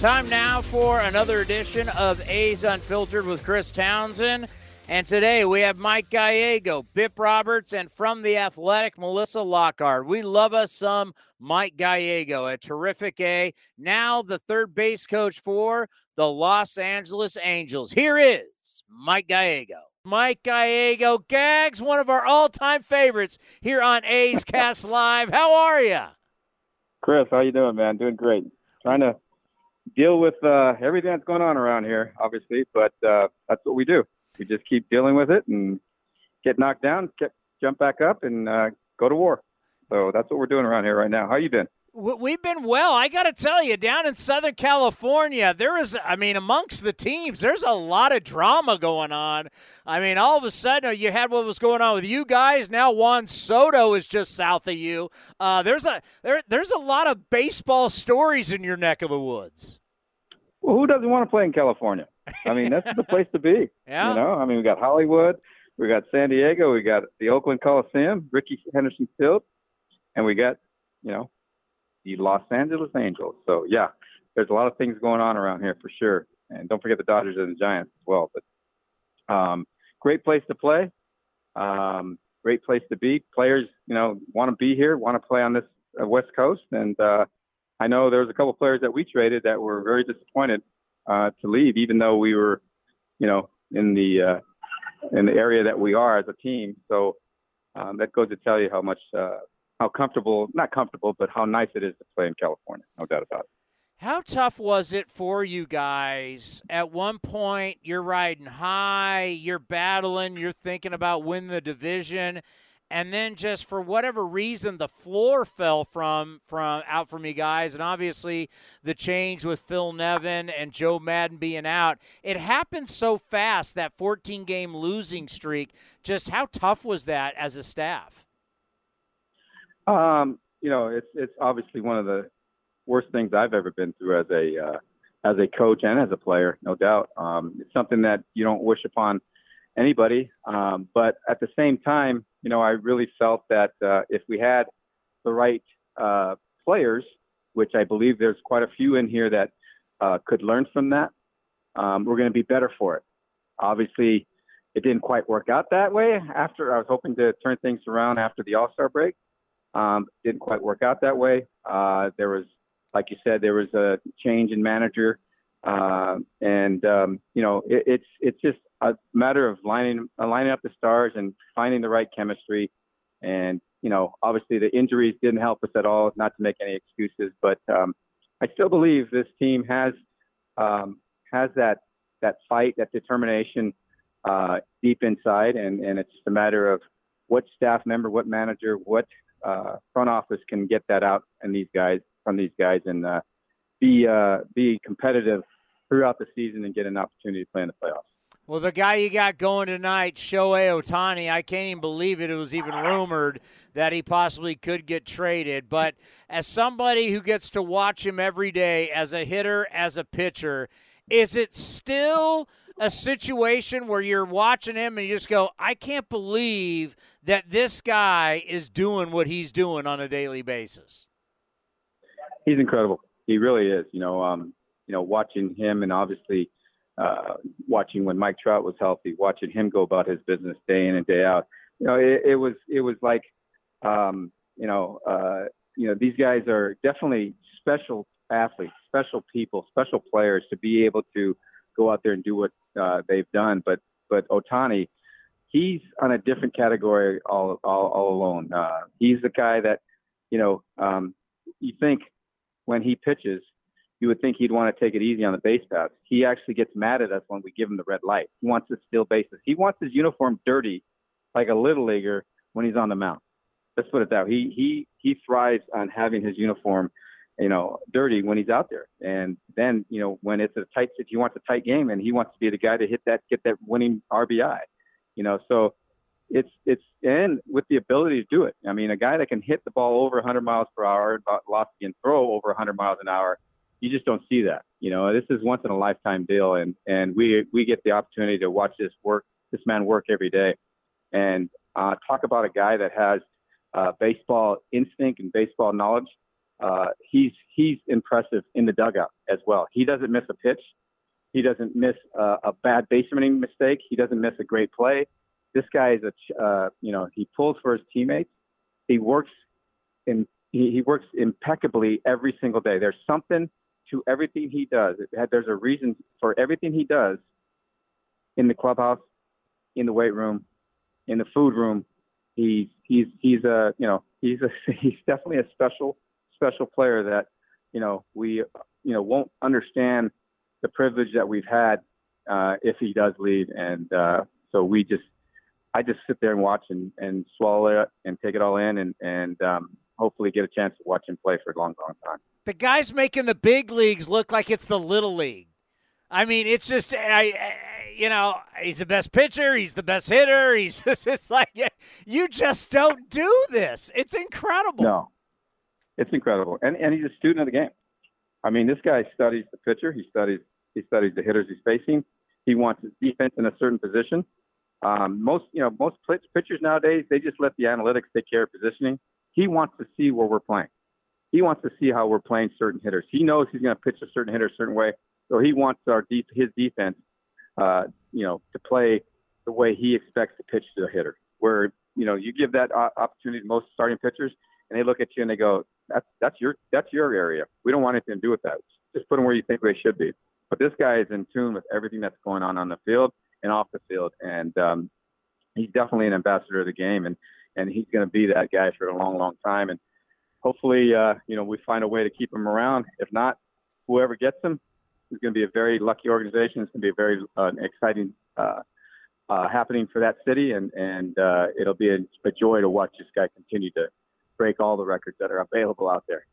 Time now for another edition of A's Unfiltered with Chris Townsend. And today we have Mike Gallego, Bip Roberts, and from the Athletic, Melissa Lockard. We love us some Mike Gallego, a terrific A. Now the third base coach for the Los Angeles Angels. Here is Mike Gallego. Mike Gallego, Gags, one of our all-time favorites here on A's Cast Live. How are you? Chris, how you doing, man? Doing great. Trying to deal with uh, everything that's going on around here, obviously, but uh, that's what we do. We just keep dealing with it and get knocked down, get jump back up, and uh, go to war. So that's what we're doing around here right now. How you been? We've been well. I got to tell you, down in Southern California, there is, I mean, amongst the teams, there's a lot of drama going on. I mean, all of a sudden, you had what was going on with you guys. Now Juan Soto is just south of you. Uh, there's a there, there's a lot of baseball stories in your neck of the woods. Well, who doesn't want to play in California? I mean, that's the place to be. Yeah. You know, I mean, we got Hollywood, we got San Diego, we got the Oakland Coliseum, Rickey Henderson Field, and we got, you know, the Los Angeles Angels. So yeah, there's a lot of things going on around here for sure. And don't forget the Dodgers and the Giants as well. But um, great place to play. Um, great place to be. Players, you know, want to be here, want to play on this uh, West Coast, and uh, I know there was a couple players that we traded that were very disappointed uh, to leave, even though we were, you know, in the uh, in the area that we are as a team. So um, that goes to tell you how much, uh, how comfortable, not comfortable, but how nice it is to play in California. No doubt about it. How tough was it for you guys? At one point, you're riding high, you're battling, you're thinking about winning the division, and then just for whatever reason, the floor fell from from out from you guys, and obviously the change with Phil Nevin and Joe Maddon being out. It happened so fast that 14 game losing streak. Just how tough was that as a staff? Um, you know, it's it's obviously one of the worst things I've ever been through as a uh, as a coach and as a player, no doubt. Um, it's something that you don't wish upon anybody. Um, but at the same time, you know, I really felt that uh, if we had the right uh, players, which I believe there's quite a few in here that uh, could learn from that, um, we're going to be better for it. Obviously, it didn't quite work out that way. After I was hoping to turn things around after the All Star break, um, didn't quite work out that way. Uh, there was, like you said, there was a change in manager, uh, and um, you know, it, it's it's just a matter of lining lining up the stars and finding the right chemistry. And you know, obviously the injuries didn't help us at all. Not to make any excuses, but um, I still believe this team has um, has that that fight, that determination uh, deep inside, and and it's just a matter of what staff member, what manager, what uh, front office can get that out and these guys from these guys and uh, be uh, be competitive throughout the season and get an opportunity to play in the playoffs. Well, the guy you got going tonight, Shohei Ohtani, I can't even believe it. It was even rumored that he possibly could get traded. But as somebody who gets to watch him every day as a hitter, as a pitcher, is it still a situation where you're watching him and you just go, I can't believe that this guy is doing what he's doing on a daily basis? He's incredible. He really is. You know, um, you know, watching him and obviously uh, watching when Mike Trout was healthy, watching him go about his business day in and day out. You know, it, it was it was like, um, you know, uh, you know, these guys are definitely special athletes, special people, special players to be able to go out there and do what uh, they've done. But but Ohtani, he's on a different category all all, all alone. Uh, he's the guy that, you know, um, you think when he pitches, you would think he'd want to take it easy on the base paths. He actually gets mad at us when we give him the red light. He wants to steal bases. He wants his uniform dirty, like a little leaguer when he's on the mound. Let's put it that way. He he he thrives on having his uniform, you know, dirty when he's out there. And then you know when it's a tight, if he wants a tight game, and he wants to be the guy to hit that, get that winning RBI. You know, so it's it's and with the ability to do it. I mean, a guy that can hit the ball over 100 miles per hour, velocity and throw over 100 miles an hour, you just don't see that. You know, this is once in a lifetime deal, and and we we get the opportunity to watch this work, this man work every day, and uh, talk about a guy that has uh, baseball instinct and baseball knowledge. Uh, he's he's impressive in the dugout as well. He doesn't miss a pitch. He doesn't miss a, a bad basemaning mistake. He doesn't miss a great play this guy is a uh, you know he pulls for his teammates. He works in he, he works impeccably every single day. There's something to everything he does. There's a reason for everything he does in the clubhouse, in the weight room, in the food room. He's he's he's a you know he's a he's definitely a special special player that you know we you know won't understand the privilege that we've had uh, if he does leave, and uh, so we just I just sit there and watch and, and swallow it and take it all in and, and um, hopefully get a chance to watch him play for a long, long time. The guy's making the big leagues look like it's the little league. I mean, it's just, I, I you know, he's the best pitcher. He's the best hitter. He's just, it's like, you just don't do this. It's incredible. No, it's incredible. And, and he's a student of the game. I mean, this guy studies the pitcher. He studies, he studies the hitters he's facing. He wants his defense in a certain position. Um, most, you know, most pitchers nowadays, they just let the analytics take care of positioning. He wants to see where we're playing. He wants to see how we're playing certain hitters. He knows he's going to pitch a certain hitter a certain way, so he wants our his defense, uh, you know, to play the way he expects to pitch to the hitter. Where you know you give that opportunity to most starting pitchers, and they look at you and they go, "That's that's your that's your area. We don't want anything to do with that. Just put them where you think they should be." But this guy is in tune with everything that's going on on the field and off the field. And um, he's definitely an ambassador of the game, and and he's going to be that guy for a long, long time. And hopefully, uh, you know, we find a way to keep him around. If not, whoever gets him is going to be a very lucky organization. It's going to be a very uh, exciting uh, uh, happening for that city, and and uh, it'll be a, a joy to watch this guy continue to break all the records that are available out there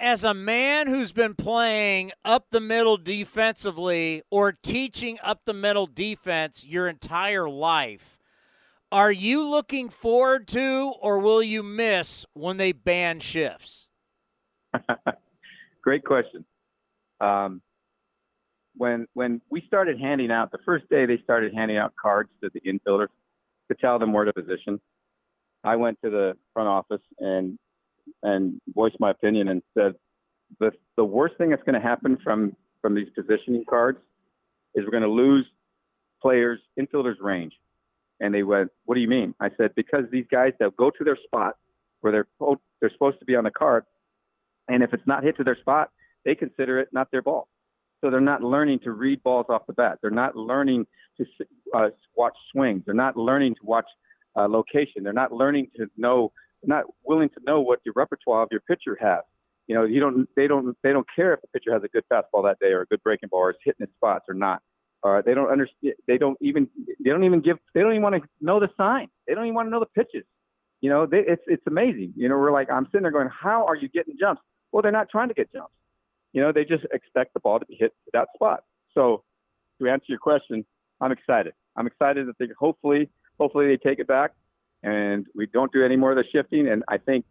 as a man who's been playing up the middle defensively or teaching up the middle defense your entire life, are you looking forward to or will you miss when they ban shifts? Great question. Um, when when we started handing out the first day, they started handing out cards to the infielders to tell them where to position. I went to the front office and and voiced my opinion and said the the worst thing that's going to happen from from these positioning cards is we're going to lose players infielders range. And they went, "What do you mean?" I said, "Because these guys they'll go to their spot where they're they're supposed to be on the card, and if it's not hit to their spot, they consider it not their ball. So they're not learning to read balls off the bat. They're not learning to uh, watch swings. They're not learning to watch uh, location. They're not learning to know not willing to know what your repertoire of your pitcher has. You know, you don't they don't they don't care if the pitcher has a good fastball that day or a good breaking ball or is hitting its spots or not. They don't understand. They don't even they don't even give they don't even want to know the sign. They don't even want to know the pitches. You know, they, it's it's amazing. You know, we're like I'm sitting there going, how are you getting jumps? Well, they're not trying to get jumps. You know, they just expect the ball to be hit to that spot. So, to answer your question, I'm excited. I'm excited that they hopefully hopefully they take it back and we don't do any more of the shifting. And I think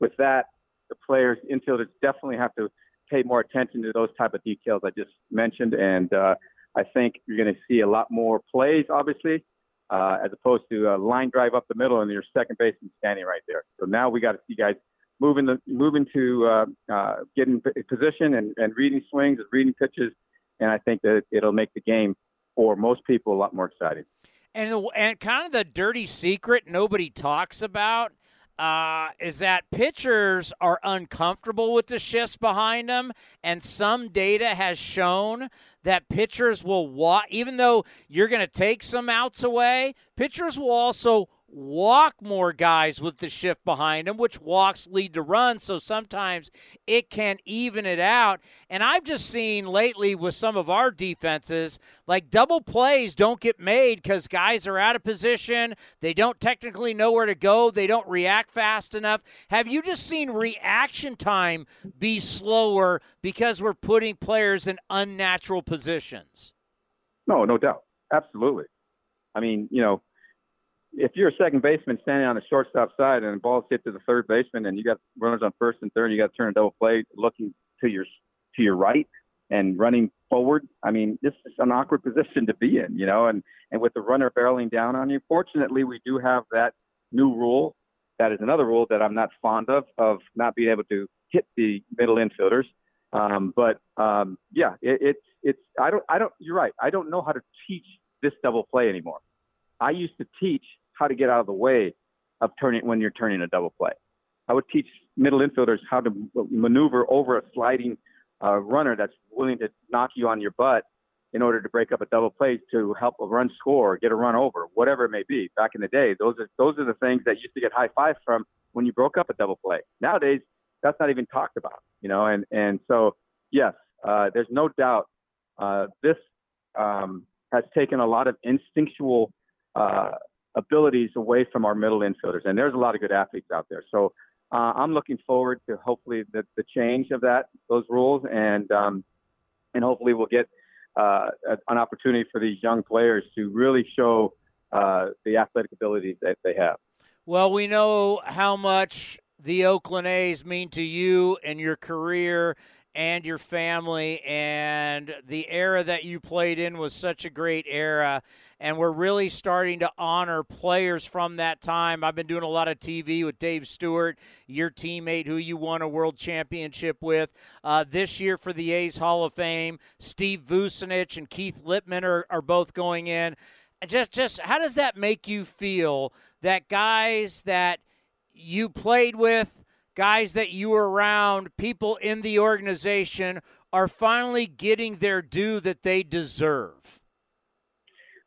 with that, the players, infielders definitely have to pay more attention to those type of details I just mentioned. And uh, I think you're going to see a lot more plays, obviously, uh, as opposed to a line drive up the middle and your second baseman standing right there. So now we got to see guys moving the moving to uh, uh, getting position and, and reading swings and reading pitches. And I think that it'll make the game for most people a lot more exciting. And and kind of the dirty secret nobody talks about uh, is that pitchers are uncomfortable with the shifts behind them, and some data has shown that pitchers will walk, even though you're going to take some outs away, pitchers will also walk more guys with the shift behind them, which walks lead to runs. So sometimes it can even it out. And I've just seen lately with some of our defenses, like double plays don't get made because guys are out of position. They don't technically know where to go. They don't react fast enough. Have you just seen reaction time be slower because we're putting players in unnatural positions? No, no doubt. Absolutely. I mean, you know, if you're a second baseman standing on the shortstop side and the ball's hit to the third baseman and you got runners on first and third, you got to turn a double play looking to your to your right and running forward. I mean, this is an awkward position to be in, you know, and and with the runner barreling down on you. Fortunately, we do have that new rule. That is another rule that I'm not fond of of not being able to hit the middle infielders. Um, but um, yeah, it, it's it's I don't I don't you're right. I don't know how to teach this double play anymore. I used to teach how to get out of the way of turning when you're turning a double play. I would teach middle infielders how to maneuver over a sliding uh, runner that's willing to knock you on your butt in order to break up a double play to help a run score, get a run over, whatever it may be. Back in the day, those are those are the things that used to get high five from when you broke up a double play. Nowadays, that's not even talked about, you know. And and so yes, uh, there's no doubt uh, this um, has taken a lot of instinctual uh, abilities away from our middle infielders. And there's a lot of good athletes out there. So uh, I'm looking forward to hopefully the, the change of that, those rules, and um, and hopefully we'll get uh, an opportunity for these young players to really show uh, the athletic abilities that they have. Well, we know how much the Oakland A's mean to you and your career and your family and the era that you played in was such a great era. And we're really starting to honor players from that time. I've been doing a lot of tv with dave stewart your teammate who you won a world championship with. Uh, this year for the a's hall of fame steve vucinich and keith lieppman are, are both going in. Just just how does that make you feel that guys that you played with guys that you were around, people in the organization are finally getting their due that they deserve?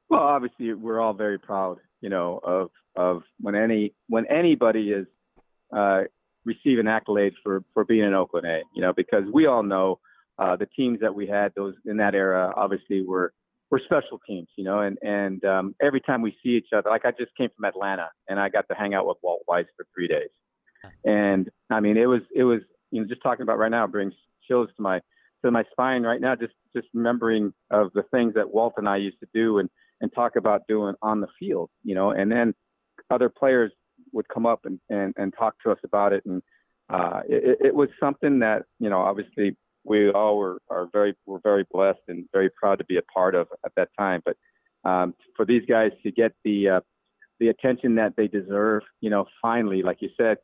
Well, obviously, we're all very proud, you know, of of when any when anybody is uh, receiving accolades for for being an Oakland A, you know, because we all know uh, the teams that we had those in that era obviously were were special teams, you know, and and um, every time we see each other, like I just came from Atlanta and I got to hang out with Walt Weiss for three days, and I mean, it was it was you know just talking about right now brings chills to my to my spine right now. Just just remembering of the things that Walt and I used to do and and talk about doing on the field, you know, and then other players would come up and and, and talk to us about it, and uh, it, it was something that you know obviously we all were are very were very blessed and very proud to be a part of at that time. But um, for these guys to get the uh, the attention that they deserve, you know, finally, like you said,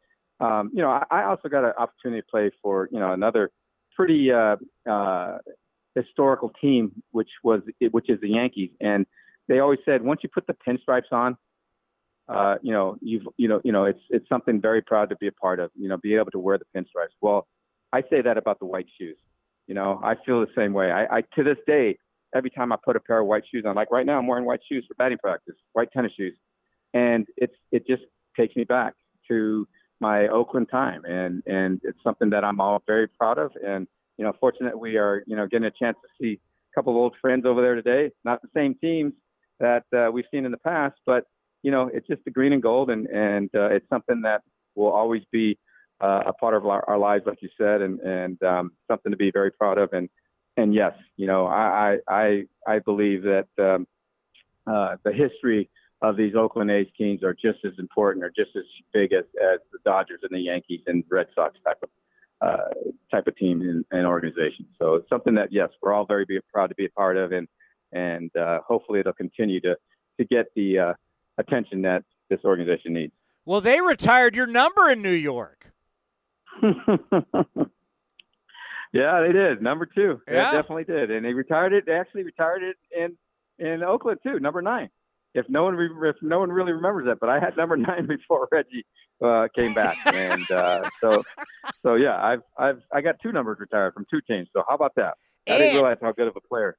um, you know, I, I, also got an opportunity to play for, you know, another pretty uh, uh, historical team, which was which is the Yankees, and they always said once you put the pinstripes on, uh, you know, you've you know, you know, it's it's something very proud to be a part of. You know, be able to wear the pinstripes. Well, I say that about the white shoes. You know, I feel the same way. I, I to this day, every time I put a pair of white shoes on, like right now, I'm wearing white shoes for batting practice, white tennis shoes, and it's it just takes me back to my Oakland time, and and it's something that I'm all very proud of. And you know, fortunate we are you know getting a chance to see a couple of old friends over there today. Not the same teams that uh, we've seen in the past, but you know, it's just the green and gold, and and uh, it's something that will always be uh, a part of our, our, lives, like you said, and and um, something to be very proud of. And and yes, you know, I I I believe that um, uh, the history of these Oakland A's teams are just as important or just as big as, as the Dodgers and the Yankees and Red Sox type of uh, type of team and, and organization. So it's something that yes, we're all very proud to be a part of, and and uh, hopefully it'll continue to to get the uh, attention that this organization needs. Well, they retired your number in New York. yeah, they did. Number two. Yeah. They definitely did. And they retired it. They actually retired it in in Oakland too, number nine if no one re- if no one really remembers that, but I had number nine before Reggie uh, came back, and uh, so so yeah, I've I've I got two numbers retired from two teams. So how about that? I didn't realize how good of a player.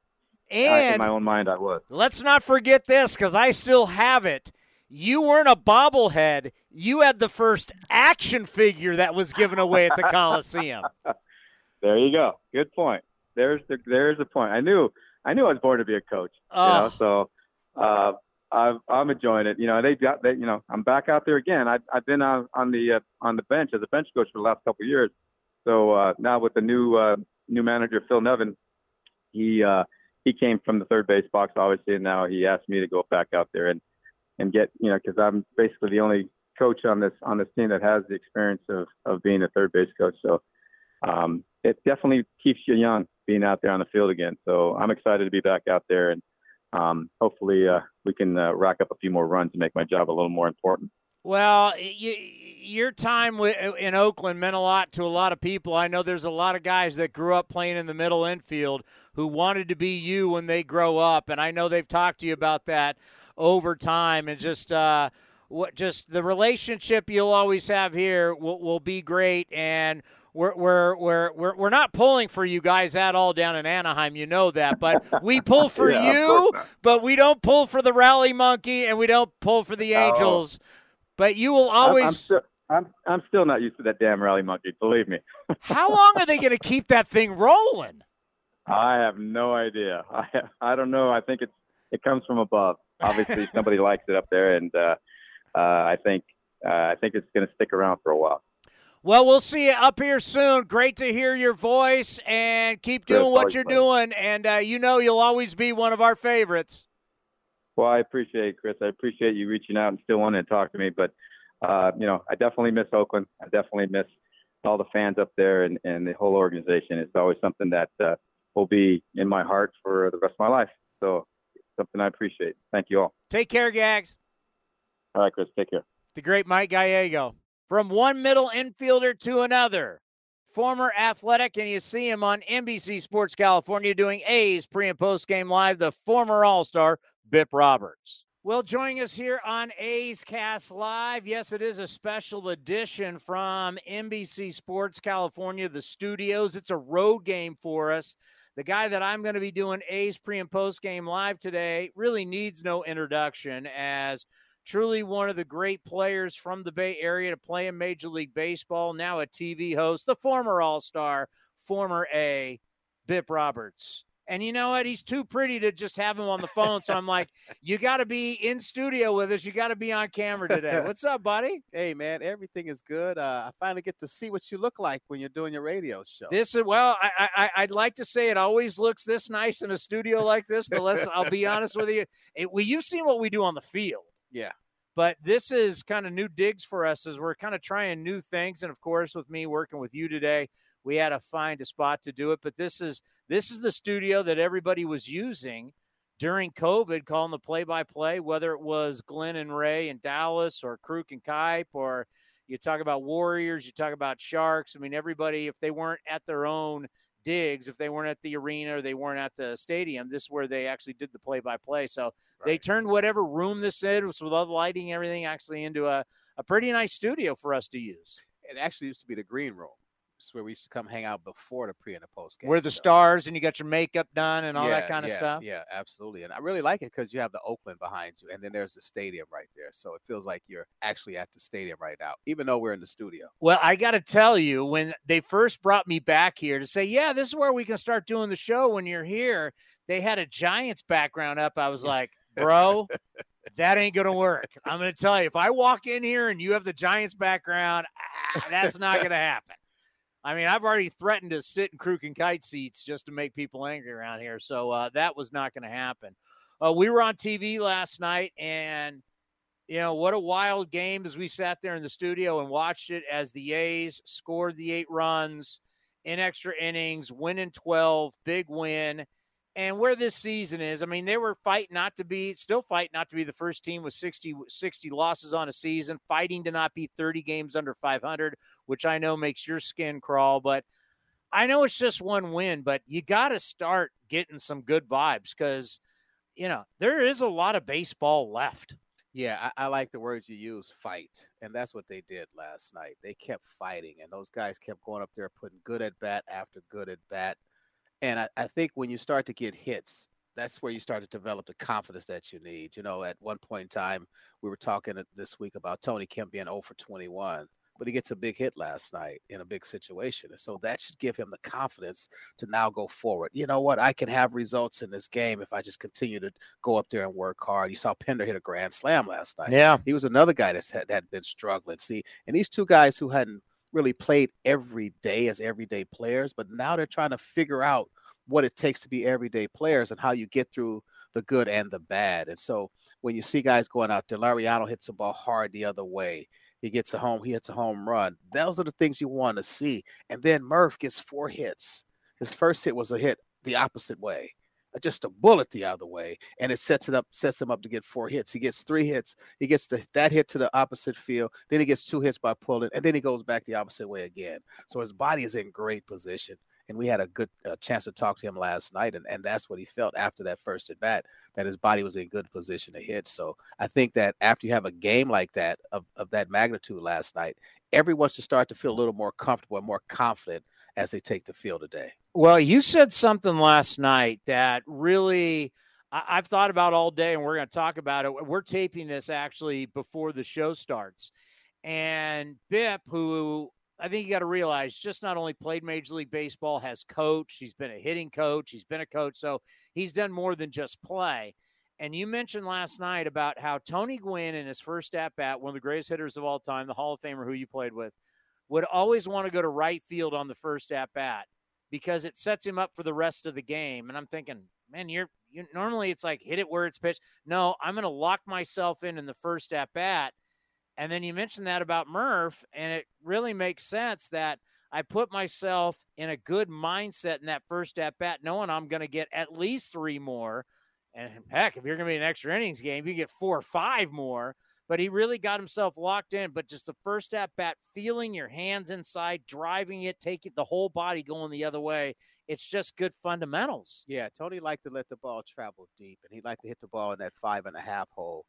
And I, in my own mind, I was. Let's not forget this because I still have it. you weren't a bobblehead. You had the first action figure that was given away at the Coliseum. there you go. Good point. There's the there's the point. I knew I knew I was born to be a coach. Oh. You know, so uh, I've, I'm enjoying it. You know, they got that. You know, I'm back out there again. I, I've been on on the uh, on the bench as a bench coach for the last couple of years. So uh, now with the new uh, new manager Phil Nevin, he uh, he came from the third base box obviously, and now he asked me to go back out there and and get you know because I'm basically the only coach on this on this team that has the experience of of being a third base coach. So um, it definitely keeps you young being out there on the field again. So I'm excited to be back out there and um, hopefully uh, we can uh, rack up a few more runs and make my job a little more important. Well, you, your time in Oakland meant a lot to a lot of people. I know there's a lot of guys that grew up playing in the middle infield who wanted to be you when they grow up, and I know they've talked to you about that over time and just uh, what just the relationship you'll always have here will, will be great and we're, we're, we're, we're, we're not pulling for you guys at all down in Anaheim. You know that. But we pull for yeah, you, but we don't pull for the Rally Monkey and we don't pull for the Angels. Oh. But you will always. I'm, I'm, still, I'm, I'm still not used to that damn Rally Monkey, believe me. How long are they going to keep that thing rolling? I have no idea. I, I don't know. I think it's, it comes from above. Obviously, somebody likes it up there, and uh, uh, I think uh, I think it's going to stick around for a while. Well, we'll see you up here soon. Great to hear your voice and keep doing what you're doing. And uh, you know you'll always be one of our favorites. Well, I appreciate it, Chris. I appreciate you reaching out and still wanting to talk to me. But, uh, you know, I definitely miss Oakland. I definitely miss all the fans up there and, and the whole organization. It's always something that uh, will be in my heart for the rest of my life. So, something I appreciate. Thank you all. Take care, Gags. All right, Chris. Take care. The great Mike Gallego from one middle infielder to another. Former athletic, and you see him on NBC Sports California doing A's pre and post game live, the former All Star, Bip Roberts. Well, joining us here on A's Cast Live. Yes, it is a special edition from NBC Sports California, the studios. It's a road game for us. The guy that I'm going to be doing A's pre and post game live today really needs no introduction as truly one of the great players from the Bay Area to play in Major League Baseball, now a TV host, the former All Star, former A, Bip Roberts. And you know what? He's too pretty to just have him on the phone. So I'm like, you got to be in studio with us. You got to be on camera today. What's up, buddy? Hey, man, everything is good. Uh, I finally get to see what you look like when you're doing your radio show. This is well, I, I I'd like to say it always looks this nice in a studio like this, but let's. I'll be honest with you. It, well, you've seen what we do on the field. Yeah. But this is kind of new digs for us as we're kind of trying new things. And of course, with me working with you today, we had to find a spot to do it. But this is this is the studio that everybody was using during COVID, calling the play-by-play, whether it was Glenn and Ray in Dallas or Kruk and Kuip, or you talk about Warriors, you talk about Sharks. I mean, everybody, if they weren't at their own – digs if they weren't at the arena or they weren't at the stadium. This is where they actually did the play by play. So right. they turned whatever room this is with all the lighting and everything actually into a, a pretty nice studio for us to use. It actually used to be the green room where we used to come hang out before the pre and the post game. Where the stars and you got your makeup done and all yeah, that kind yeah, of stuff. Yeah, absolutely. And I really like it because you have the Oakland behind you, and then there's the stadium right there. So it feels like you're actually at the stadium right now, even though we're in the studio. Well, I got to tell you, when they first brought me back here to say, yeah, this is where we can start doing the show when you're here, they had a Giants background up. I was like, bro. that ain't gonna work. I'm gonna tell you, if I walk in here and you have the Giants background, ah, that's not gonna happen. I mean, I've already threatened to sit in Kruk and Kuip seats just to make people angry around here. So uh, that was not going to happen. Uh, we were on TV last night, and you know what a wild game as we sat there in the studio and watched it as the A's scored the eight runs in extra innings, winning twelve, big win and where this season is. I mean, they were fighting not to be, still fighting not to be the first team with 60, 60 losses on a season, fighting to not be 30 games under 500, which I know makes your skin crawl. But I know it's just one win, but you got to start getting some good vibes because, you know, there is a lot of baseball left. Yeah, I, I, like the words you use, fight. And that's what they did last night. They kept fighting, and those guys kept going up there, putting good at bat after good at bat. And I, I think when you start to get hits, that's where you start to develop the confidence that you need. You know, at one point in time, we were talking uh, this week about Tony Kemp being 0 for 21 but he gets a big hit last night in a big situation. And so that should give him the confidence to now go forward. You know what? I can have results in this game if I just continue to go up there and work hard. You saw Pinder hit a grand slam last night. Yeah. He was another guy that had, had been struggling. See, and these two guys who hadn't really played every day as everyday players, but now they're trying to figure out what it takes to be everyday players and how you get through the good and the bad. And so when you see guys going out there, Laureano hits the ball hard the other way. He gets a home. He hits a home run. Those are the things you want to see. And then Murph gets four hits. His first hit was a hit the opposite way, uh, just a bullet the other way, and it sets it up, sets him up to get four hits. He gets three hits. He gets the, that hit to the opposite field. Then he gets two hits by pulling, and then he goes back the opposite way again. So his body is in great position and we had a good uh, chance to talk to him last night, and, and that's what he felt after that first at bat that his body was in good position to hit. So I think that after you have a game like that of, of that magnitude last night, everyone should start to feel a little more comfortable and more confident as they take the field today. Well, you said something last night that really I, have thought about all day, and we're going to talk about it. We're taping this actually before the show starts. And Bip, who I think you got to realize just not only played Major League Baseball, has coached, he's been a hitting coach, he's been a coach. So he's done more than just play. And you mentioned last night about how Tony Gwynn in his first at bat, one of the greatest hitters of all time, the Hall of Famer who you played with, would always want to go to right field on the first at bat because it sets him up for the rest of the game. And I'm thinking, man, you're you normally it's like hit it where it's pitched. No, I'm going to lock myself in in the first at bat and then you mentioned that about Murph, and it really makes sense that I put myself in a good mindset in that first at bat, knowing I'm going to get at least three more. And heck, if you're going to be an extra innings game, you get four or five more. But he really got himself locked in. But just the first at bat, feeling your hands inside, driving it, taking the whole body going the other way. It's just good fundamentals. Yeah, Tony liked to let the ball travel deep, and he liked to hit the ball in that five and a half hole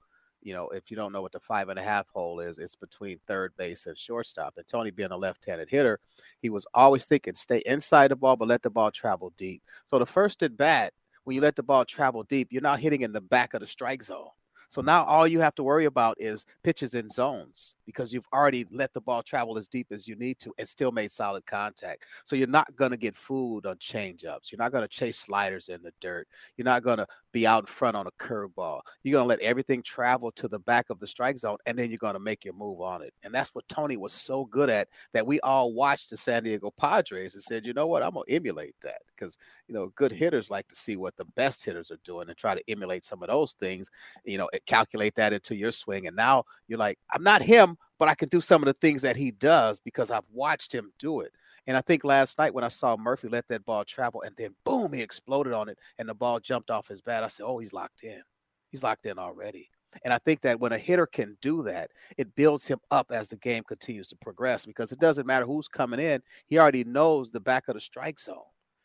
you know, if you don't know what the five and a half hole is, it's between third base and shortstop. And Tony being a left-handed hitter, he was always thinking stay inside the ball, but let the ball travel deep. So the first at bat, when you let the ball travel deep, you're not hitting in the back of the strike zone. So now all you have to worry about is pitches in zones because you've already let the ball travel as deep as you need to and still made solid contact. So you're not going to get fooled on changeups. You're not going to chase sliders in the dirt. You're not going to be out in front on a curveball. You're going to let everything travel to the back of the strike zone and then you're going to make your move on it. And that's what Tony was so good at that we all watched the San Diego Padres and said, you know what, I'm going to emulate that because, you know, good hitters like to see what the best hitters are doing and try to emulate some of those things, you know, calculate that into your swing. And now you're like, I'm not him, but I can do some of the things that he does because I've watched him do it. And I think last night when I saw Murphy let that ball travel and then boom, he exploded on it and the ball jumped off his bat, I said, Oh, he's locked in. He's locked in already. And I think that when a hitter can do that, it builds him up as the game continues to progress because it doesn't matter who's coming in, he already knows the back of the strike zone.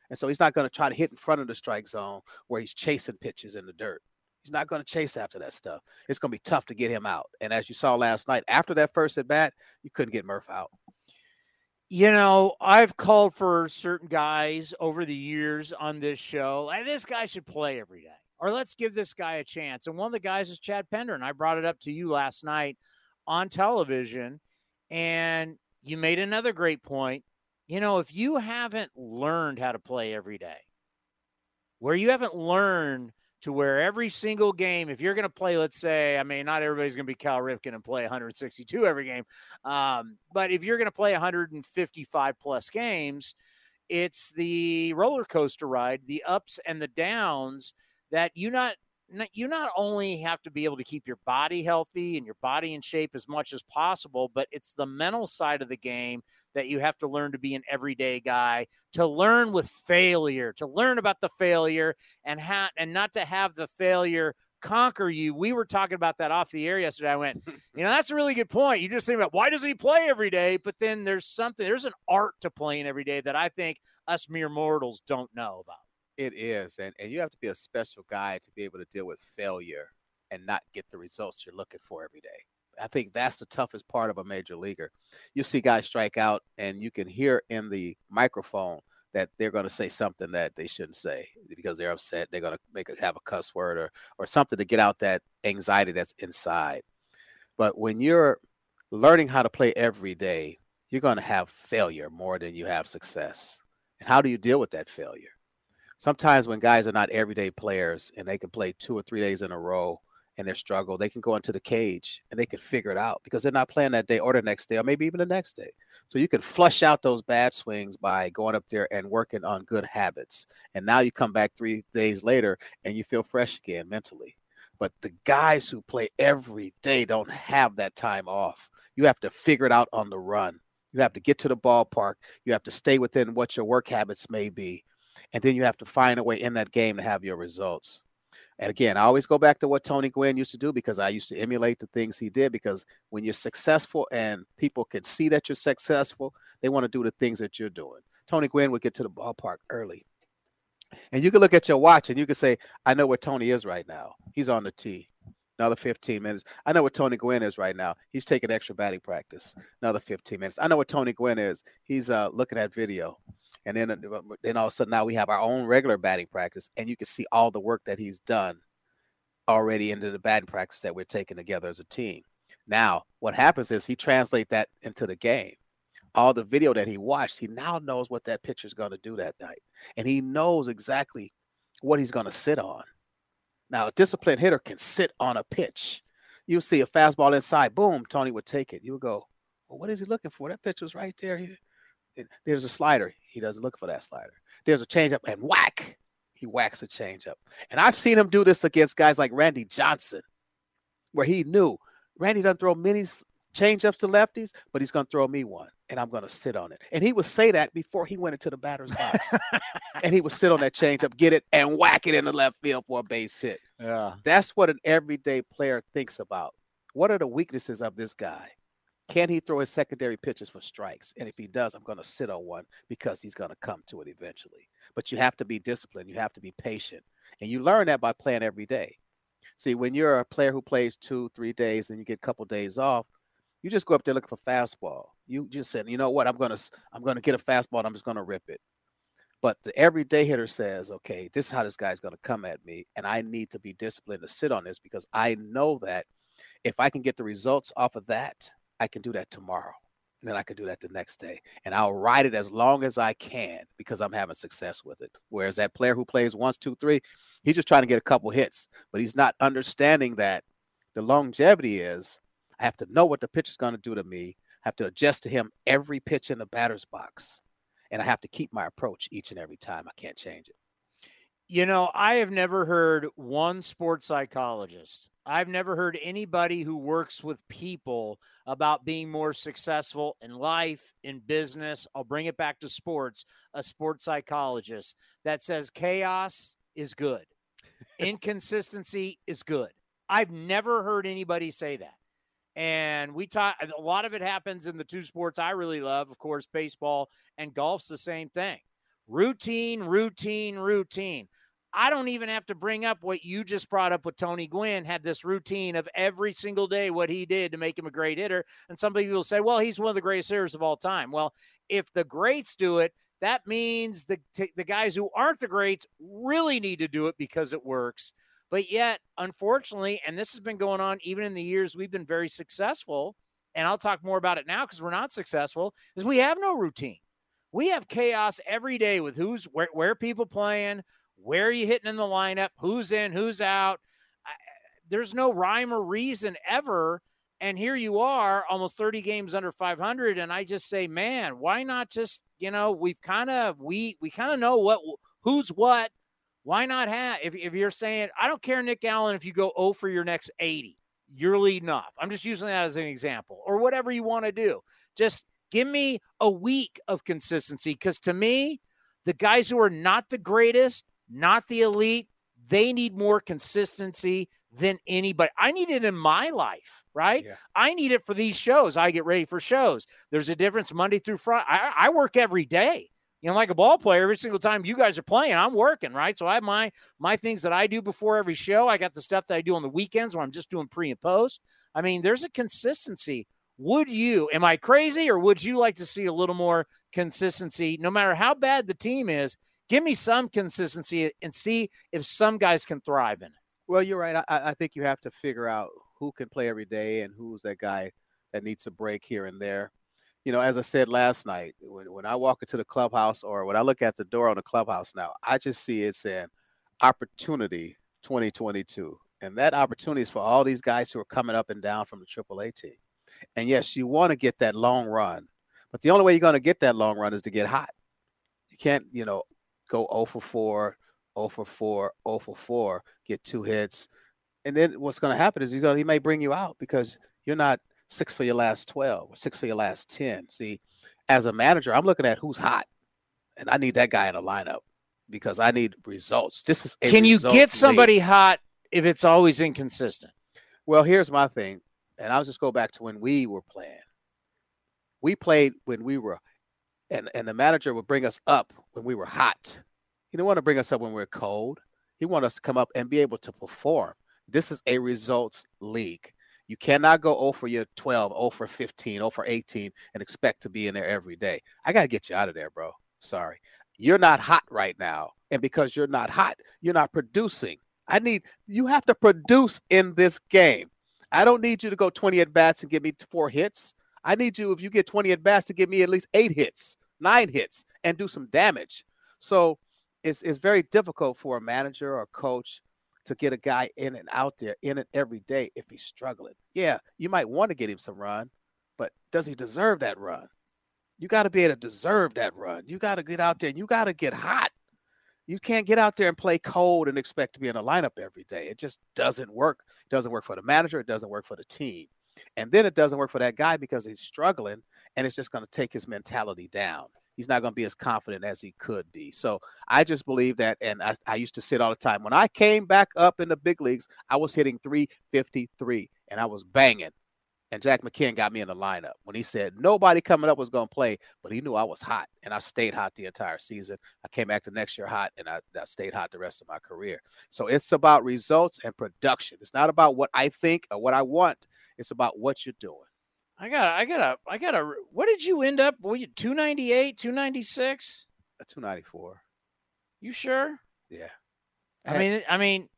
And so he's not going to try to hit in front of the strike zone where he's chasing pitches in the dirt. He's not going to chase after that stuff. It's going to be tough to get him out. And as you saw last night, after that first at bat, you couldn't get Murph out. You know, I've called for certain guys over the years on this show. and this guy should play every day, or let's give this guy a chance. And one of the guys is Chad Pinder, And I brought it up to you last night on television. And you made another great point. You know, if you haven't learned how to play every day, where you haven't learned to where every single game, if you're going to play, let's say, I mean, not everybody's going to be Cal Ripken and play 162 every game, um, but if you're going to play 155 plus games, it's the roller coaster ride, the ups and the downs that you not you not only have to be able to keep your body healthy and your body in shape as much as possible, but it's the mental side of the game that you have to learn to be an everyday guy, to learn with failure, to learn about the failure and ha- and not to have the failure conquer you. We were talking about that off the air yesterday. I went, you know, that's a really good point. You just think about why doesn't he play every day? But then there's something, there's an art to playing every day that I think us mere mortals don't know about. It is. And, and you have to be a special guy to be able to deal with failure and not get the results you're looking for every day. I think that's the toughest part of a major leaguer. You see guys strike out, and you can hear in the microphone that they're going to say something that they shouldn't say because they're upset. They're going to make it have a cuss word or or something to get out that anxiety that's inside. But when you're learning how to play every day, you're going to have failure more than you have success. And how do you deal with that failure? Sometimes when guys are not everyday players and they can play two or three days in a row and they struggle, they can go into the cage and they can figure it out because they're not playing that day or the next day or maybe even the next day. So you can flush out those bad swings by going up there and working on good habits. And now you come back three days later and you feel fresh again mentally. But the guys who play every day don't have that time off. You have to figure it out on the run. You have to get to the ballpark. You have to stay within what your work habits may be. And then you have to find a way in that game to have your results. And again, I always go back to what Tony Gwynn used to do because I used to emulate the things he did. Because when you're successful and people can see that you're successful, they want to do the things that you're doing. Tony Gwynn would get to the ballpark early. And you can look at your watch and you can say, I know where Tony is right now. He's on the tee. Another 15 minutes. I know where Tony Gwynn is right now. He's taking extra batting practice. Another 15 minutes. I know where Tony Gwynn is. He's uh, looking at video. And then, uh, then all of a sudden now we have our own regular batting practice, and you can see all the work that he's done already into the batting practice that we're taking together as a team. Now, what happens is he translates that into the game. All the video that he watched, he now knows what that pitcher is going to do that night, and he knows exactly what he's going to sit on. Now, a disciplined hitter can sit on a pitch. You see a fastball inside, boom, Tony would take it. You would go, well, what is he looking for? That pitch was right there. He, there's a slider. He doesn't look for that slider. There's a changeup and whack. He whacks a changeup. And I've seen him do this against guys like Randy Johnson, where he knew Randy doesn't throw many changeups to lefties, but he's going to throw me one, and I'm going to sit on it. And he would say that before he went into the batter's box, and he would sit on that changeup, get it, and whack it in the left field for a base hit. Yeah, that's what an everyday player thinks about. What are the weaknesses of this guy? Can he throw his secondary pitches for strikes? And if he does, I'm going to sit on one because he's going to come to it eventually. But you have to be disciplined. You have to be patient. And you learn that by playing every day. See, when you're a player who plays two, three days and you get a couple days off, you just go up there looking for fastball. You just said, you know what, I'm gonna I'm gonna get a fastball. I'm just gonna rip it. But the everyday hitter says, okay, this is how this guy's gonna come at me, and I need to be disciplined to sit on this because I know that if I can get the results off of that, I can do that tomorrow. And then I can do that the next day. And I'll ride it as long as I can because I'm having success with it. Whereas that player who plays once, two, three, he's just trying to get a couple hits, but he's not understanding that the longevity is I have to know what the pitch is going to do to me. I have to adjust to him every pitch in the batter's box. And I have to keep my approach each and every time. I can't change it. You know, I have never heard one sports psychologist. I've never heard anybody who works with people about being more successful in life, in business. I'll bring it back to sports, a sports psychologist that says chaos is good, inconsistency is good. I've never heard anybody say that. And we talk a lot of it happens in the two sports I really love, of course, baseball and golf's the same thing. Routine, routine, routine. I don't even have to bring up what you just brought up with Tony Gwynn had this routine of every single day what he did to make him a great hitter. And some people will say, well, he's one of the greatest hitters of all time. Well, if the greats do it, that means the, the guys who aren't the greats really need to do it because it works. But yet, unfortunately, and this has been going on even in the years we've been very successful, and I'll talk more about it now because we're not successful, is we have no routine. We have chaos every day with who's where, where people playing, where are you hitting in the lineup? Who's in? Who's out? I, there's no rhyme or reason ever. And here you are, almost 30 games under 500, and I just say, man, why not just you know we've kind of we we kind of know what who's what. Why not have if if you're saying I don't care, Nick Allen, if you go 0 for your next 80, you're leading off. I'm just using that as an example, or whatever you want to do. Just give me a week of consistency because to me, the guys who are not the greatest not the elite. They need more consistency than anybody. I need it in my life, right? Yeah. I need it for these shows. I get ready for shows. There's a difference Monday through Friday. I, I work every day. You know, like a ball player, every single time you guys are playing, I'm working, right? So I have my my things that I do before every show. I got the stuff that I do on the weekends where I'm just doing pre and post. I mean, there's a consistency. Would you, am I crazy, or would you like to see a little more consistency? No matter how bad the team is, give me some consistency and see if some guys can thrive in it. Well, you're right. I, I think you have to figure out who can play every day and who's that guy that needs a break here and there. You know, as I said last night, when, when I walk into the clubhouse or when I look at the door on the clubhouse now, I just see it saying opportunity 2022. And that opportunity is for all these guys who are coming up and down from the AAA team. And yes, you want to get that long run, but the only way you're going to get that long run is to get hot. You can't, you know, go 0 for 4, 0 for 4, 0 for 4, get two hits. And then what's going to happen is he's going to he may bring you out because you're not six for your last 12 or six for your last 10. See, as a manager, I'm looking at who's hot, and I need that guy in the lineup because I need results. This is Can you get somebody league. hot if it's always inconsistent? Well, here's my thing and I'll just go back to when we were playing. We played when we were, and, and the manager would bring us up when we were hot. He didn't want to bring us up when we are cold. He wanted us to come up and be able to perform. This is a results league. You cannot go 0 for your 12, 0 for 15, 0 for 18 and expect to be in there every day. I got to get you out of there, bro. Sorry. You're not hot right now. And because you're not hot, you're not producing. I need you have to produce in this game. I don't need you to go 20 at bats and give me four hits. I need you, if you get 20 at bats, to give me at least eight hits, nine hits, and do some damage. So it's, it's very difficult for a manager or a coach to get a guy in and out there in it every day if he's struggling. Yeah, you might want to get him some run, but does he deserve that run? You got to be able to deserve that run. You got to get out there and you got to get hot. You can't get out there and play cold and expect to be in a lineup every day. It just doesn't work. It doesn't work for the manager. It doesn't work for the team. And then it doesn't work for that guy because he's struggling and it's just going to take his mentality down. He's not going to be as confident as he could be. So I just believe that. And I, I used to sit all the time. When I came back up in the big leagues, I was hitting 353 and I was banging. And Jack McKeon got me in the lineup when he said nobody coming up was going to play, but he knew I was hot, and I stayed hot the entire season. I came back the next year hot, and I, I stayed hot the rest of my career. So it's about results and production. It's not about what I think or what I want. It's about what you're doing. I got, I got a, I got a. What did you end up? Were you two ninety eight, two ninety six, uh, two ninety four? You sure? Yeah. I mean, I mean,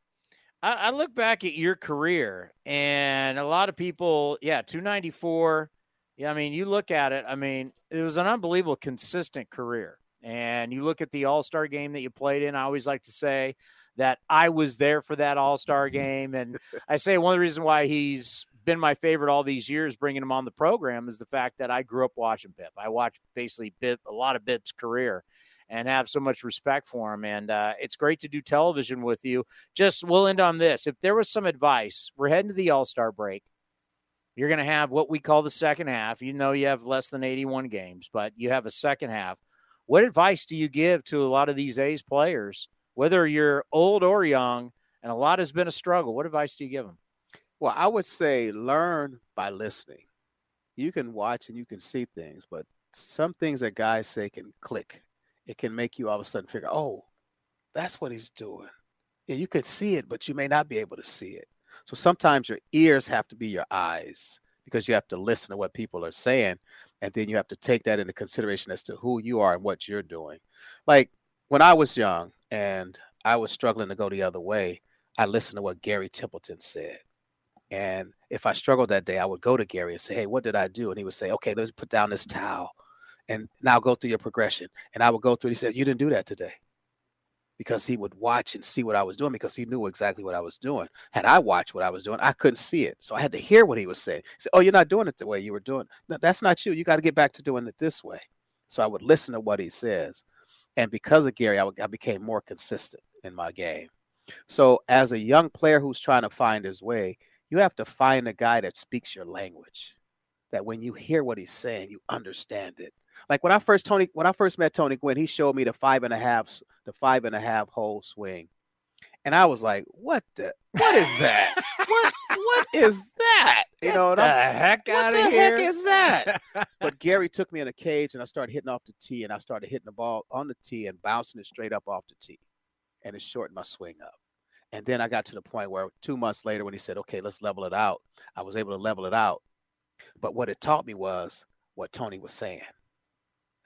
I, I look back at your career, and a lot of people, yeah, 294. Yeah, I mean, you look at it. I mean, it was an unbelievable, consistent career. And you look at the All Star game that you played in. I always like to say that I was there for that All Star game, and I say one of the reasons why he's been my favorite all these years, bringing him on the program, is the fact that I grew up watching Bip. I watched basically Bip a lot of Bip's career, and have so much respect for him. And uh, it's great to do television with you. Just we'll end on this. If there was some advice, we're heading to the All Star break. You're going to have what we call the second half. You know, you have less than 81 games, but you have a second half. What advice do you give to a lot of these A's players, whether you're old or young, and a lot has been a struggle? What advice do you give them? Well, I would say learn by listening. You can watch and you can see things, but some things that guys say can click it can make you all of a sudden figure, oh, that's what he's doing. Yeah, you can see it, but you may not be able to see it. So sometimes your ears have to be your eyes because you have to listen to what people are saying. And then you have to take that into consideration as to who you are and what you're doing. Like when I was young and I was struggling to go the other way, I listened to what Gary Templeton said. And if I struggled that day, I would go to Gary and say, Hey, what did I do? And he would say, Okay, let's put down this towel and now go through your progression. And I would go through. It. He said, "You didn't do that today," because he would watch and see what I was doing because he knew exactly what I was doing. Had I watched what I was doing, I couldn't see it, so I had to hear what he was saying. He said, "Oh, you're not doing it the way you were doing. No, that's not you. You got to get back to doing it this way." So I would listen to what he says, and because of Gary, I, I became more consistent in my game. So as a young player who's trying to find his way, you have to find a guy that speaks your language. That when you hear what he's saying, you understand it like when I first Tony, when I first met Tony Gwynn, he showed me the five and a half, the five and a half hole swing, and I was like, "What the? What is that? what? What is that? You know, What the heck out of here! What the heck is that?" but Gary took me in a cage, and I started hitting off the tee, and I started hitting the ball on the tee and bouncing it straight up off the tee, and it shortened my swing up. And then I got to the point where two months later, when he said, "Okay, let's level it out," I was able to level it out But what it taught me was what Tony was saying.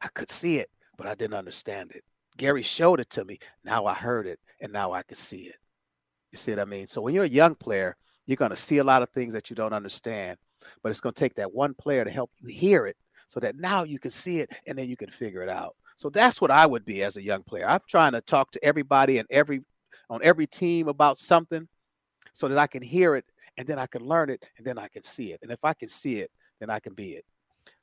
I could see it, but I didn't understand it. Gary showed it to me. Now I heard it, and now I can see it. You see what I mean? So when you're a young player, you're going to see a lot of things that you don't understand, but it's going to take that one player to help you hear it so that now you can see it and then you can figure it out. So that's what I would be as a young player. I'm trying to talk to everybody and every on every team about something so that I can hear it and then I can learn it and then I can see it. And if I can see it, then I can be it.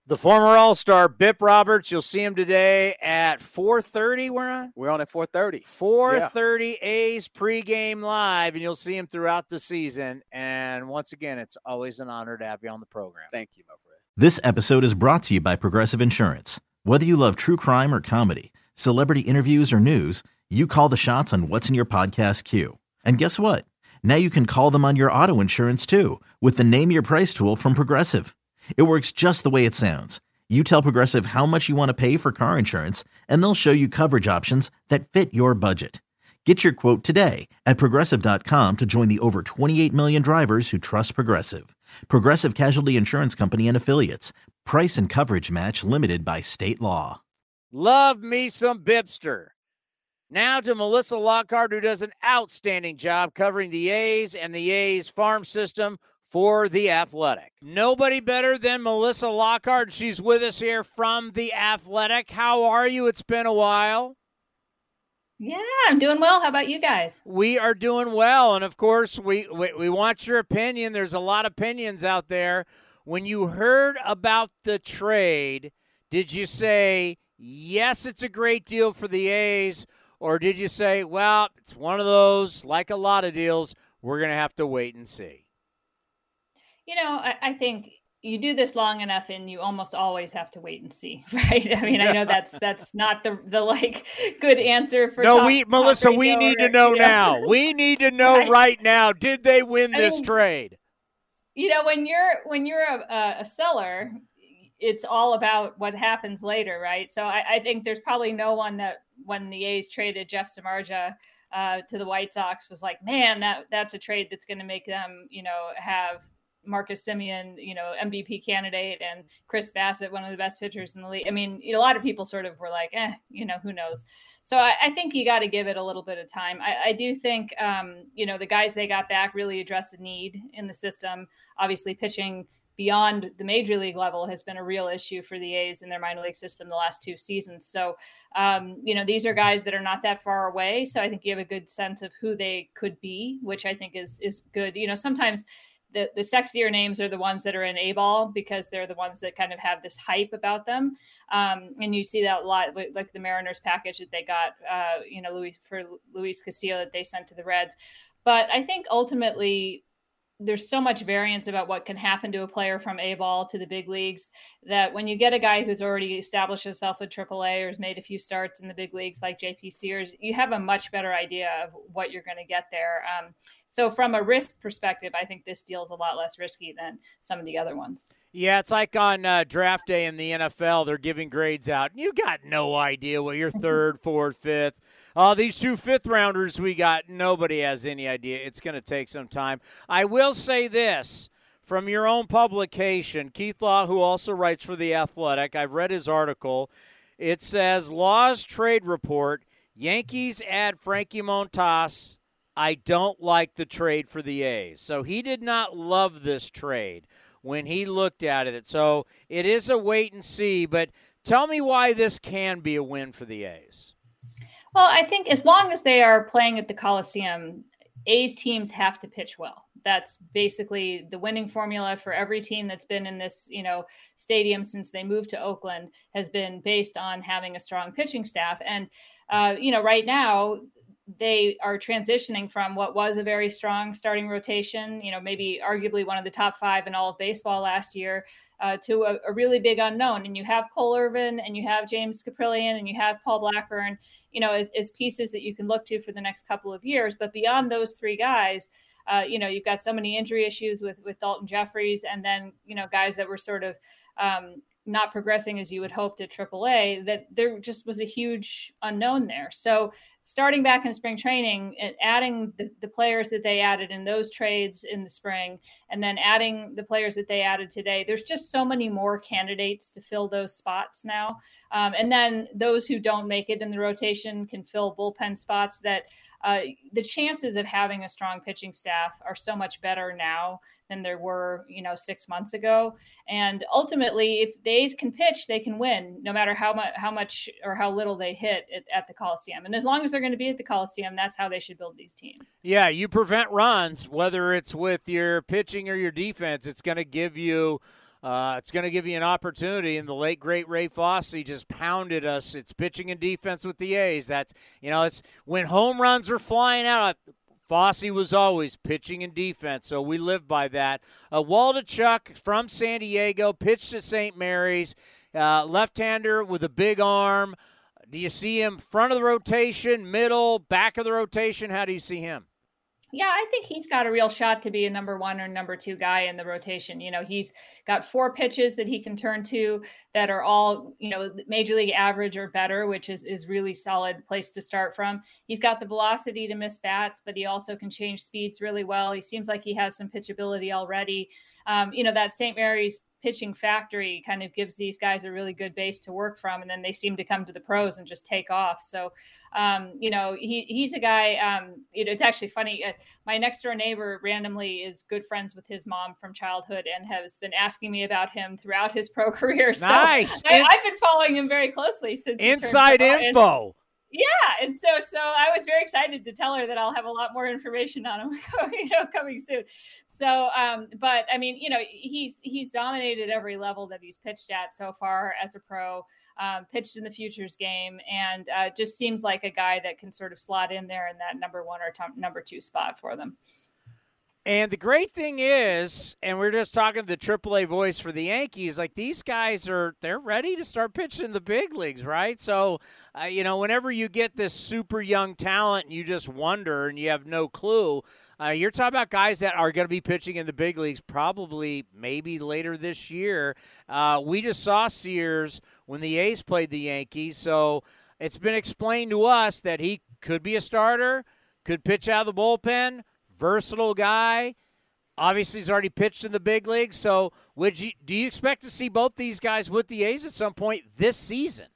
The former All-Star Bip Roberts, you'll see him today at 4:30. We're on. We're on at 4:30. 4:30 yeah. A's pregame live, and you'll see him throughout the season. And once again, it's always an honor to have you on the program. Thank you, my friend. This episode is brought to you by Progressive Insurance. Whether you love true crime or comedy, celebrity interviews or news, you call the shots on what's in your podcast queue. And guess what? Now you can call them on your auto insurance too with the Name Your Price tool from Progressive. It works just the way it sounds. You tell Progressive how much you want to pay for car insurance, and they'll show you coverage options that fit your budget. Get your quote today at progressive.com to join the over 28 million drivers who trust Progressive. Progressive Casualty Insurance Company and Affiliates. Price and coverage match limited by state law. Love me some Bipster. Now to Melissa Lockard, who does an outstanding job covering the A's and the A's farm system for The Athletic. Nobody better than Melissa Lockard. She's with us here from The Athletic. How are you? It's been a while. Yeah, I'm doing well. How about you guys? We are doing well. And of course, we, we, we want your opinion. There's a lot of opinions out there. When you heard about the trade, did you say, yes, it's a great deal for the A's? Or did you say, well, it's one of those, like a lot of deals, we're going to have to wait and see? You know, I, I think you do this long enough and you almost always have to wait and see right? I mean i know that's that's not the the like good answer for no top, we melissa we need or, to know, now. We need to know right. right, now. Did they win I this mean, trade? you know when you're when you're a, a, seller it's all about what happens later right? So I, I, think there's probably no one that when the a's traded jeff samardzija uh, to the white sox was like man that that's a trade that's going to make them you know have Marcus Semien, you know, MVP candidate, and Chris Bassitt, one of the best pitchers in the league. I mean, a lot of people sort of were like, eh, you know, who knows. So I, I think you got to give it a little bit of time. I, I do think, um, you know, the guys they got back really addressed a need in the system. Obviously, pitching beyond the major league level has been a real issue for the A's in their minor league system the last two seasons. So, um, you know, these are guys that are not that far away. So I think you have a good sense of who they could be, which I think is is good. You know, sometimes the, the sexier names are the ones that are in A ball because they're the ones that kind of have this hype about them. Um, and you see that a lot like the Mariners package that they got, uh, you know, Louis for Luis Castillo that they sent to the Reds. But I think ultimately there's so much variance about what can happen to a player from A ball to the big leagues that when you get a guy who's already established himself with AAA or has made a few starts in the big leagues like JP Sears, you have a much better idea of what you're going to get there. Um, so from a risk perspective, I think this deal is a lot less risky than some of the other ones. Yeah, it's like on uh, draft day in the NFL, they're giving grades out. You got no idea what your third, fourth, fifth. Uh, these two fifth rounders we got, nobody has any idea. It's going to take some time. I will say this from your own publication, Keith Law, who also writes for The Athletic, I've read his article. It says Law's trade report Yankees add Frankie Montas I don't like the trade for the A's. So he did not love this trade when he looked at it. So it is a wait and see, but tell me why this can be a win for the A's. Well, I think as long as they are playing at the Coliseum, A's teams have to pitch well. That's basically the winning formula for every team that's been in this, you know, stadium since they moved to Oakland has been based on having a strong pitching staff. And uh, you know, right now they are transitioning from what was a very strong starting rotation, you know, maybe arguably one of the top five in all of baseball last year, uh, to a, a, really big unknown. And you have Cole Irvin and you have James Kaprielian and you have Paul Blackburn, you know, as, as pieces that you can look to for the next couple of years. But beyond those three guys, uh, you know, you've got so many injury issues with with Daulton Jefferies, and then you know guys that were sort of um, not progressing as you would hope to AAA, that there just was a huge unknown there. So starting back in spring training and adding the, the players that they added in those trades in the spring, and then adding the players that they added today, there's just so many more candidates to fill those spots now. Um, and then those who don't make it in the rotation can fill bullpen spots that uh, the chances of having a strong pitching staff are so much better now than there were, you know, six months ago. And ultimately, if the A's can pitch, they can win, no matter how much, how much or how little they hit at, at the Coliseum. And as long as they're going to be at the Coliseum, that's how they should build these teams. Yeah, you prevent runs, whether it's with your pitching or your defense. It's going to give you. Uh, it's going to give you an opportunity, and the late great Ray Fosse just pounded us. It's pitching and defense with the A's. That's you know, it's when home runs are flying out. Fosse was always pitching and defense, so we live by that. Uh, Waldichuk from San Diego pitched to St. Mary's, uh, left-hander with a big arm. Do you see him front of the rotation, middle, back of the rotation? How do you see him? Yeah, I think he's got a real shot to be a number one or number two guy in the rotation. You know, he's got four pitches that he can turn to that are all, you know, major league average or better, which is, is really solid place to start from. He's got the velocity to miss bats, but he also can change speeds really well. He seems like he has some pitchability already. Um, you know, that St. Mary's pitching factory kind of gives these guys a really good base to work from, and then they seem to come to the pros and just take off. So, um, you know, he he's a guy. Um, you know, it's actually funny. Uh, my next door neighbor randomly is good friends with his mom from childhood and has been asking me about him throughout his pro career. So nice. I, have been following him very closely since inside info. Yeah, and so so I was very excited to tell her that I'll have a lot more information on him, you know, coming soon. So, um, but I mean, you know, he's he's dominated every level that he's pitched at so far as a pro. Um, pitched in the futures game, and uh, just seems like a guy that can sort of slot in there in that number one or t- number two spot for them. And the great thing is, and we're just talking the AAA voice for the Yankees, like these guys are, they're ready to start pitching in the big leagues, right? So, uh, you know, whenever you get this super young talent and you just wonder and you have no clue, uh, you're talking about guys that are going to be pitching in the big leagues probably maybe later this year. Uh, we just saw Sears when the A's played the Yankees. So it's been explained to us that he could be a starter, could pitch out of the bullpen versatile guy. Obviously, he's already pitched in the big league. So, would you do you expect to see both these guys with the A's at some point this season?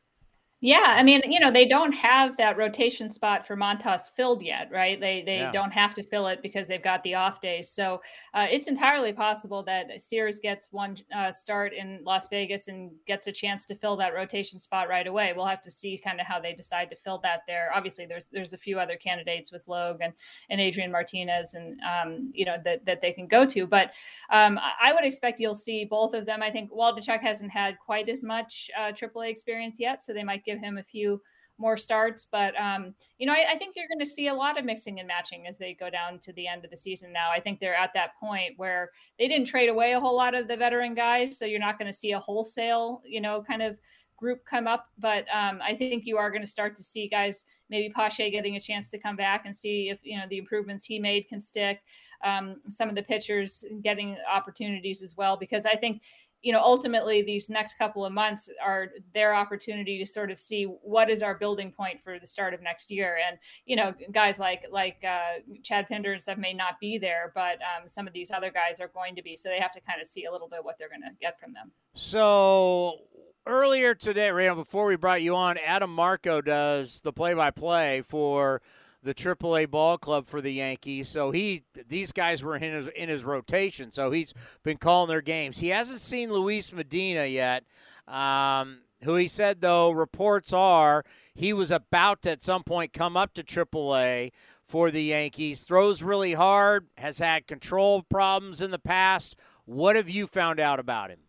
Yeah, I mean, you know, they don't have that rotation spot for Montas filled yet, right? They they yeah. don't have to fill it because they've got the off days. So uh, it's entirely possible that Sears gets one uh, start in Las Vegas and gets a chance to fill that rotation spot right away. We'll have to see kind of how they decide to fill that there. Obviously, there's there's a few other candidates with Logue and, and Adrian Martinez, and um, you know that that they can go to. But um, I would expect you'll see both of them. I think Waldichuk hasn't had quite as much uh, AAA experience yet, so they might give him a few more starts. But um, you know, I, I think you're going to see a lot of mixing and matching as they go down to the end of the season. Now, I think they're at that point where they didn't trade away a whole lot of the veteran guys, so you're not going to see a wholesale, you know, kind of group come up. But um, I think you are going to start to see guys, maybe Pache getting a chance to come back and see if you know the improvements he made can stick. Um, some of the pitchers getting opportunities as well, because I think you know ultimately these next couple of months are their opportunity to sort of see what is our building point for the start of next year. And you know guys like like uh, chad pinder and stuff may not be there but um, some of these other guys are going to be. So they have to kind of see a little bit what they're going to get from them. So earlier today right before we brought you on adam marco does the play-by-play for the AAA ball club for the Yankees. So he these guys were in his in his rotation. So he's been calling their games. He hasn't seen Luis Medina yet. Um, who he said though reports are he was about to at some point come up to AAA for the Yankees. Throws really hard, has had control problems in the past. What have you found out about him?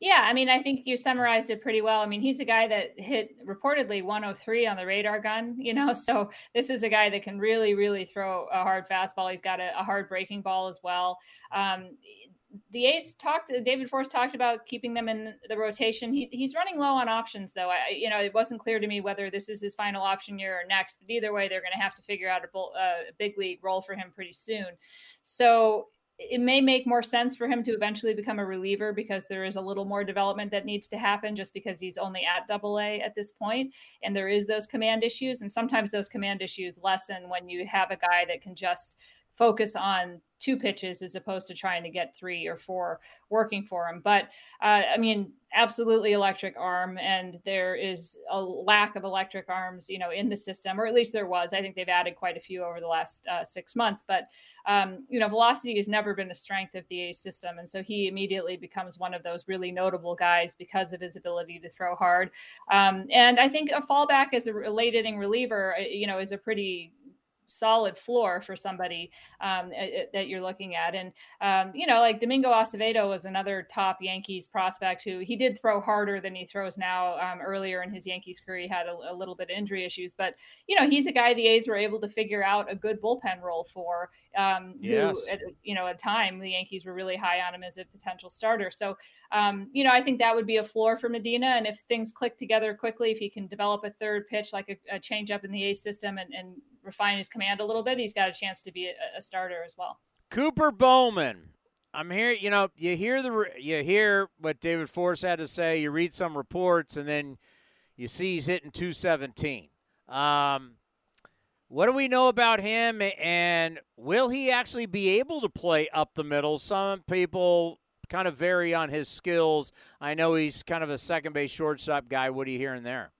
Yeah, I mean, I think you summarized it pretty well. I mean, he's a guy that hit reportedly 103 on the radar gun, you know, so this is a guy that can really, really throw a hard fastball. He's got a, a hard breaking ball as well. Um, the A's talked. David Forst talked about keeping them in the rotation. He, he's running low on options, though. I, you know, it wasn't clear to me whether this is his final option year or next. But either way, they're going to have to figure out a, a big league role for him pretty soon. So it may make more sense for him to eventually become a reliever because there is a little more development that needs to happen just because he's only at double A at this point. And there is those command issues and sometimes those command issues lessen when you have a guy that can just focus on two pitches as opposed to trying to get three or four working for him. But uh, I mean, absolutely electric arm, and there is a lack of electric arms, you know, in the system, or at least there was. I think they've added quite a few over the last uh, six months. But um, you know, velocity has never been a strength of the A system, and so he immediately becomes one of those really notable guys because of his ability to throw hard. Um, and I think a fallback as a late inning reliever, uh, you know, is a pretty solid floor for somebody um, that you're looking at. And, um, you know, like Domingo Acevedo was another top Yankees prospect who he did throw harder than he throws now. Um, earlier in his Yankees career, he had a, a, little bit of injury issues, but, you know, he's a guy the A's were able to figure out a good bullpen role for. Um, yes. Who, at, you know, at time the Yankees were really high on him as a potential starter. So, um, you know, I think that would be a floor for Medina. And if things click together quickly, if he can develop a third pitch like a, a change up in the A system and, and refine his command a little bit, he's got a chance to be a, a starter as well. Cooper Bowman. I'm here. You know, you hear the you hear what David Forst had to say. You read some reports, and then you see he's hitting 217. Um, what do we know about him, and will he actually be able to play up the middle? Some people kind of vary on his skills. I know he's kind of a second base shortstop guy. What are you hearing there?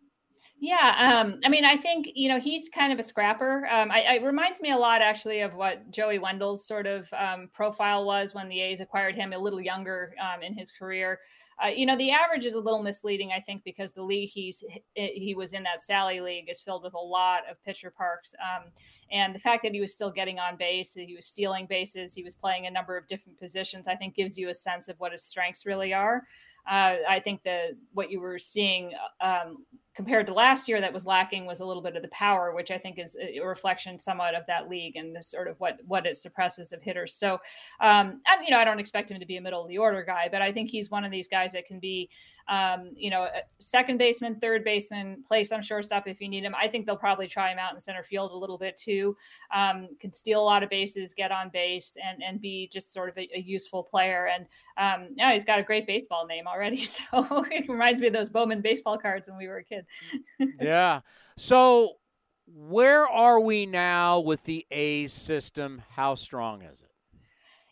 Yeah, um, I mean, I think you know he's kind of a scrapper. Um, I, it reminds me a lot, actually, of what Joey Wendle's sort of um, profile was when the A's acquired him, a little younger um, in his career. Uh, you know, the average is a little misleading, I think, because the league he's he was in that Sally League is filled with a lot of pitcher parks, um, and the fact that he was still getting on base, he was stealing bases, he was playing a number of different positions, I think, gives you a sense of what his strengths really are. Uh, I think that what you were seeing um, compared to last year that was lacking was a little bit of the power, which I think is a reflection somewhat of that league and this sort of what what it suppresses of hitters. So, um, and, you know, I don't expect him to be a middle of the order guy, but I think he's one of these guys that can be um, you know, second baseman, third baseman, play some shortstop if you need him. I think they'll probably try him out in center field a little bit too. Um, can steal a lot of bases, get on base, and and be just sort of a, a useful player. And um, he's got a great baseball name already, so it reminds me of those Bowman baseball cards when we were a kid. yeah. So where are we now with the A's system? How strong is it?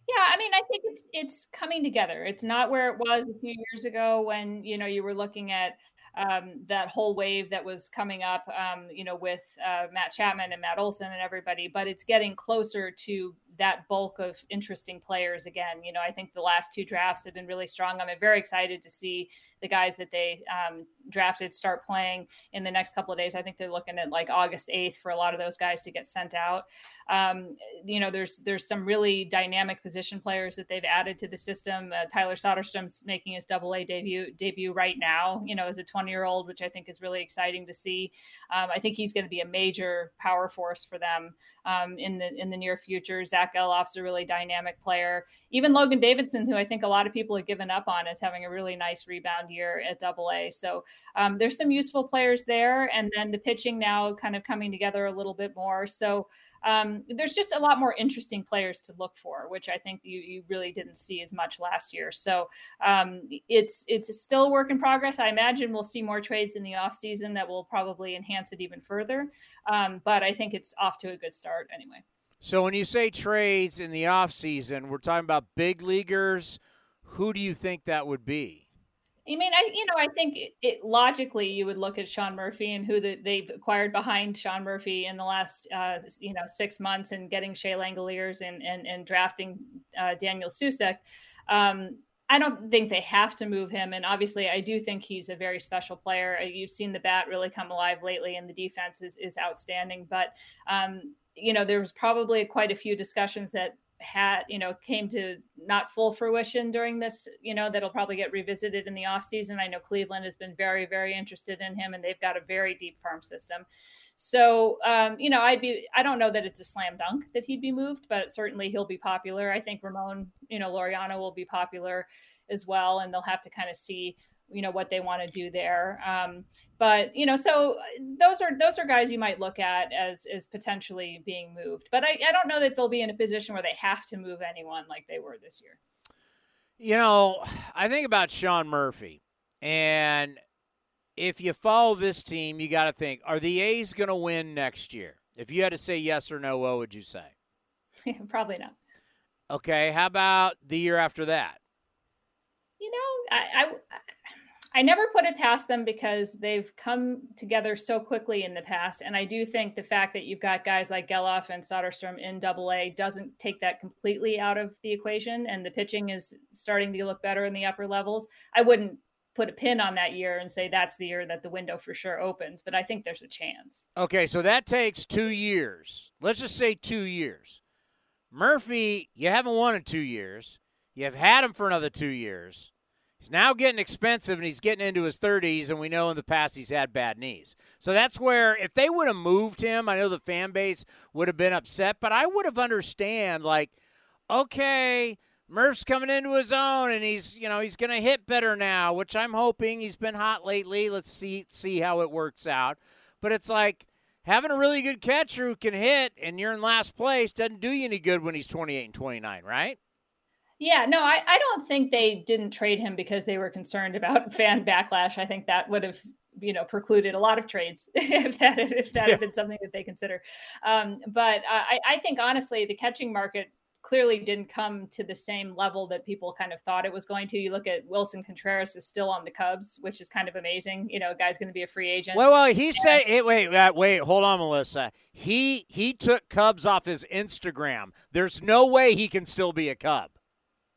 Yeah, I mean, I think it's it's coming together. It's not where it was a few years ago when you know you were looking at um, that whole wave that was coming up, um, you know, with uh, Matt Chapman and Matt Olson and everybody. But it's getting closer to that bulk of interesting players again. You know, I think the last two drafts have been really strong. I'm very excited to see the guys that they um, drafted start playing in the next couple of days. I think they're looking at like August 8th for a lot of those guys to get sent out. Um, you know, there's there's some really dynamic position players that they've added to the system. Uh, Tyler Soderstrom's making his Double A debut debut right now. You know, as a 20 year old, which I think is really exciting to see. Um, I think he's going to be a major power force for them um, in the in the near future. Zack Gelof's a really dynamic player. Even Logan Davidson, who I think a lot of people have given up on, is having a really nice rebound year at Double A. So um, there's some useful players there, and then the pitching now kind of coming together a little bit more. So um, there's just a lot more interesting players to look for, which I think you, you really didn't see as much last year. So um, it's it's still a work in progress. I imagine we'll see more trades in the off season that will probably enhance it even further. Um, but I think it's off to a good start anyway. So when you say trades in the off season, we're talking about big leaguers. Who do you think that would be? I mean, I you know, I think it, it, logically you would look at Sean Murphy and who the, they've acquired behind Sean Murphy in the last uh, you know six months and getting Shea Langeliers and and, and drafting uh, Daniel Susac. Um, I don't think they have to move him, and obviously, I do think he's a very special player. You've seen the bat really come alive lately, and the defense is is outstanding. But um, you know, there was probably quite a few discussions that had you know came to not full fruition during this you know that'll probably get revisited in the off season. I know cleveland has been very very interested in him and they've got a very deep farm system. So um, you know i'd be i don't know that it's a slam dunk that he'd be moved but certainly he'll be popular. I think ramon you know laureano will be popular as well and they'll have to kind of see you know what they want to do there. Um, but you know, so those are those are guys you might look at as as potentially being moved. But I, I don't know that they'll be in a position where they have to move anyone like they were this year. You know, I think about Sean Murphy, and if you follow this team, you got to think: Are the A's going to win next year? If you had to say yes or no, what would you say? Probably not. Okay, how about the year after that? You know, I, I I never put it past them because they've come together so quickly in the past. And I do think the fact that you've got guys like Gelof and Soderstrom in double A doesn't take that completely out of the equation. And the pitching is starting to look better in the upper levels. I wouldn't put a pin on that year and say that's the year that the window for sure opens, but I think there's a chance. Okay, so that takes two years. Let's just say two years. Murphy, you haven't won in two years. You've had him for another two years. He's now getting expensive and he's getting into his 30s, and we know in the past he's had bad knees. So that's where, if they would have moved him, I know the fan base would have been upset, but I would have understand, like, okay, Murph's coming into his own and he's, you know, he's going to hit better now, which I'm hoping. He's been hot lately. Let's see see how it works out. But it's like having a really good catcher who can hit and you're in last place doesn't do you any good when he's 28 and 29, right? Yeah, no, I, I don't think they didn't trade him because they were concerned about fan backlash. I think that would have you know precluded a lot of trades if that if that yeah. had been something that they consider. Um, but uh, I, I think honestly, the catching market clearly didn't come to the same level that people kind of thought it was going to. You look at Willson Contreras is still on the Cubs, which is kind of amazing. You know, guy's going to be a free agent. Well, well, he said, hey, wait, wait, hold on, Melissa. He he took Cubs off his Instagram. There's no way he can still be a Cub.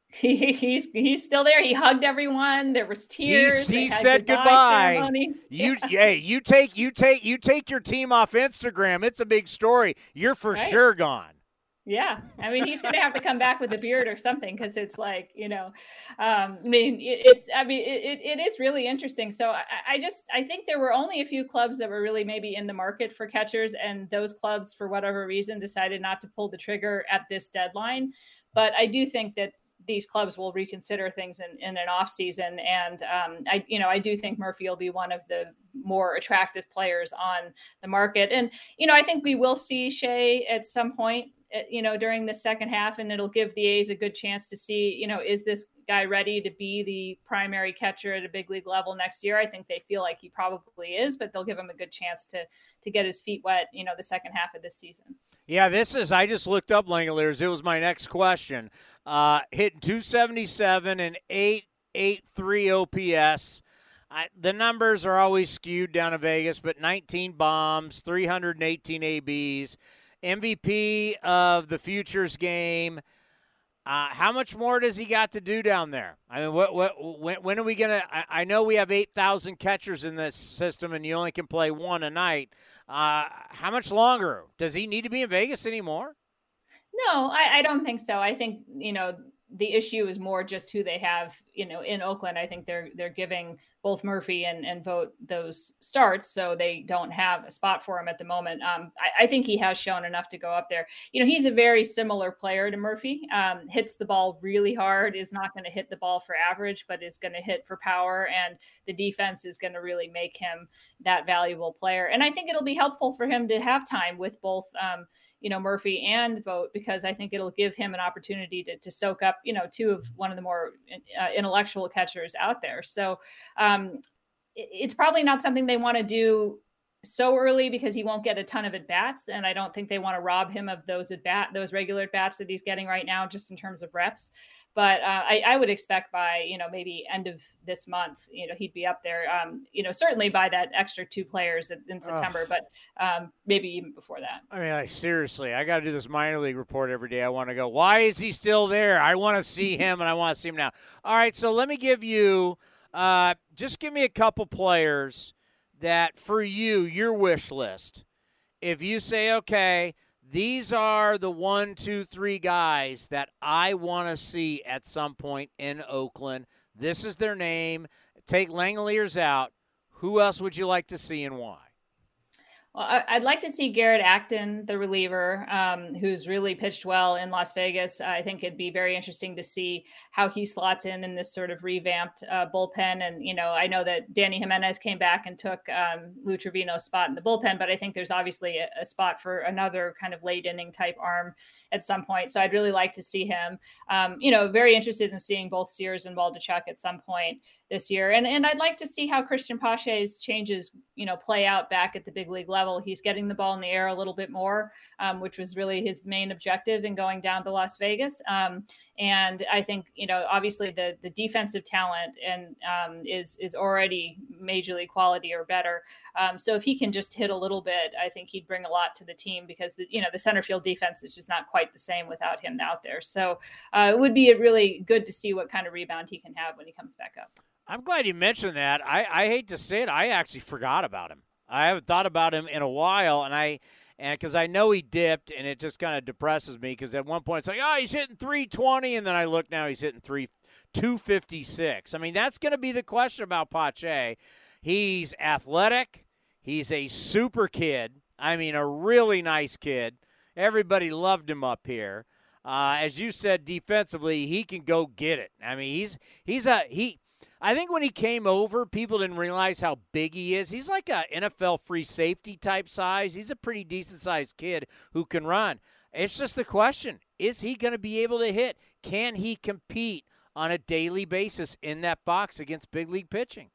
He, he's he's still there. He hugged everyone. There was tears. he said goodbye. goodbye. You yeah. hey, you take you take you take your team off Instagram. It's a big story. You're for right? sure gone. Yeah, I mean he's going to have to come back with a beard or something because it's like you know, um, I mean it, it's I mean it, it is really interesting. So I, I just I think there were only a few clubs that were really maybe in the market for catchers, and those clubs for whatever reason decided not to pull the trigger at this deadline. But I do think that these clubs will reconsider things in, in an off season. And um, I, you know, I do think Murphy will be one of the more attractive players on the market. And, you know, I think we will see Shea at some point, eh, you know, during the second half, and it'll give the A's a good chance to see, you know, is this guy ready to be the primary catcher at a big league level next year? I think they feel like he probably is, but they'll give him a good chance to to get his feet wet, you know, the second half of this season. Yeah, this is. I just looked up Langeliers. It was my next question. Uh, hitting 277 and 883 OPS. I, the numbers are always skewed down to Vegas, but 19 bombs, 318 ABs, MVP of the futures game. Uh, how much more does he got to do down there? I mean, what, what, when, when are we gonna? I, I know we have 8,000 catchers in this system, and you only can play one a night. Uh, how much longer does he need to be in Vegas anymore? No, I, I don't think so. I think you know the issue is more just who they have. You know, in Oakland, I think they're they're giving both Murphy and, and Vogt those starts, so they don't have a spot for him at the moment. Um, I, I, think he has shown enough to go up there. You know, he's a very similar player to Murphy. Um, hits the ball really hard, is not going to hit the ball for average, but is going to hit for power, and the defense is going to really make him that valuable player. And I think it'll be helpful for him to have time with both. Um, you know Murphy and Vogt because I think it'll give him an opportunity to, to soak up you know two of one of the more uh, intellectual catchers out there. So um, it, it's probably not something they want to do so early because he won't get a ton of at bats, and I don't think they want to rob him of those at bat those regular at bats that he's getting right now, just in terms of reps. But uh, I, I, would expect by you know maybe end of this month, you know he'd be up there. Um, you know certainly by that extra two players in September, but um, maybe even before that. I mean, like, seriously, I got to do this minor league report every day. I want to go. Why is he still there? I want to see him, and I want to see him now. All right, so let me give you. Uh, just give me a couple players that for you, your wish list, if you say, okay, these are the one, two, three guys that I want to see at some point in Oakland. This is their name. Take Langeliers out. Who else would you like to see and why? Well, I'd like to see Garrett Acton, the reliever, um, who's really pitched well in Las Vegas. I think it'd be very interesting to see how he slots in in this sort of revamped uh, bullpen. And, you know, I know that Dany Jimenez came back and took um, Lou Trivino's spot in the bullpen, but I think there's obviously a, a spot for another kind of late inning type arm at some point. So I'd really like to see him. Um, you know, very interested in seeing both Sears and Waldichuk at some point this year. And and I'd like to see how Christian Pache's changes, you know, play out back at the big league level. He's getting the ball in the air a little bit more, um, which was really his main objective in going down to Las Vegas. Um, and I think you know, obviously the the defensive talent and um, is is already major league quality or better. Um, so if he can just hit a little bit, I think he'd bring a lot to the team because the you know the center field defense is just not quite the same without him out there. So uh, it would be really good to see what kind of rebound he can have when he comes back up. I'm glad you mentioned that. I, I hate to say it, I actually forgot about him. I haven't thought about him in a while, and I and because I know he dipped, and it just kind of depresses me because at one point it's like, oh, he's hitting 320, and then I look now, he's hitting three 256. I mean, that's going to be the question about Pache. He's athletic. He's a super kid. I mean, a really nice kid. Everybody loved him up here. Uh, as you said, defensively, he can go get it. I mean, he's he's a he. I think when he came over, people didn't realize how big he is. He's like a NFL free safety type size. He's a pretty decent sized kid who can run. It's just the question: Is he going to be able to hit? Can he compete on a daily basis in that box against big league pitching?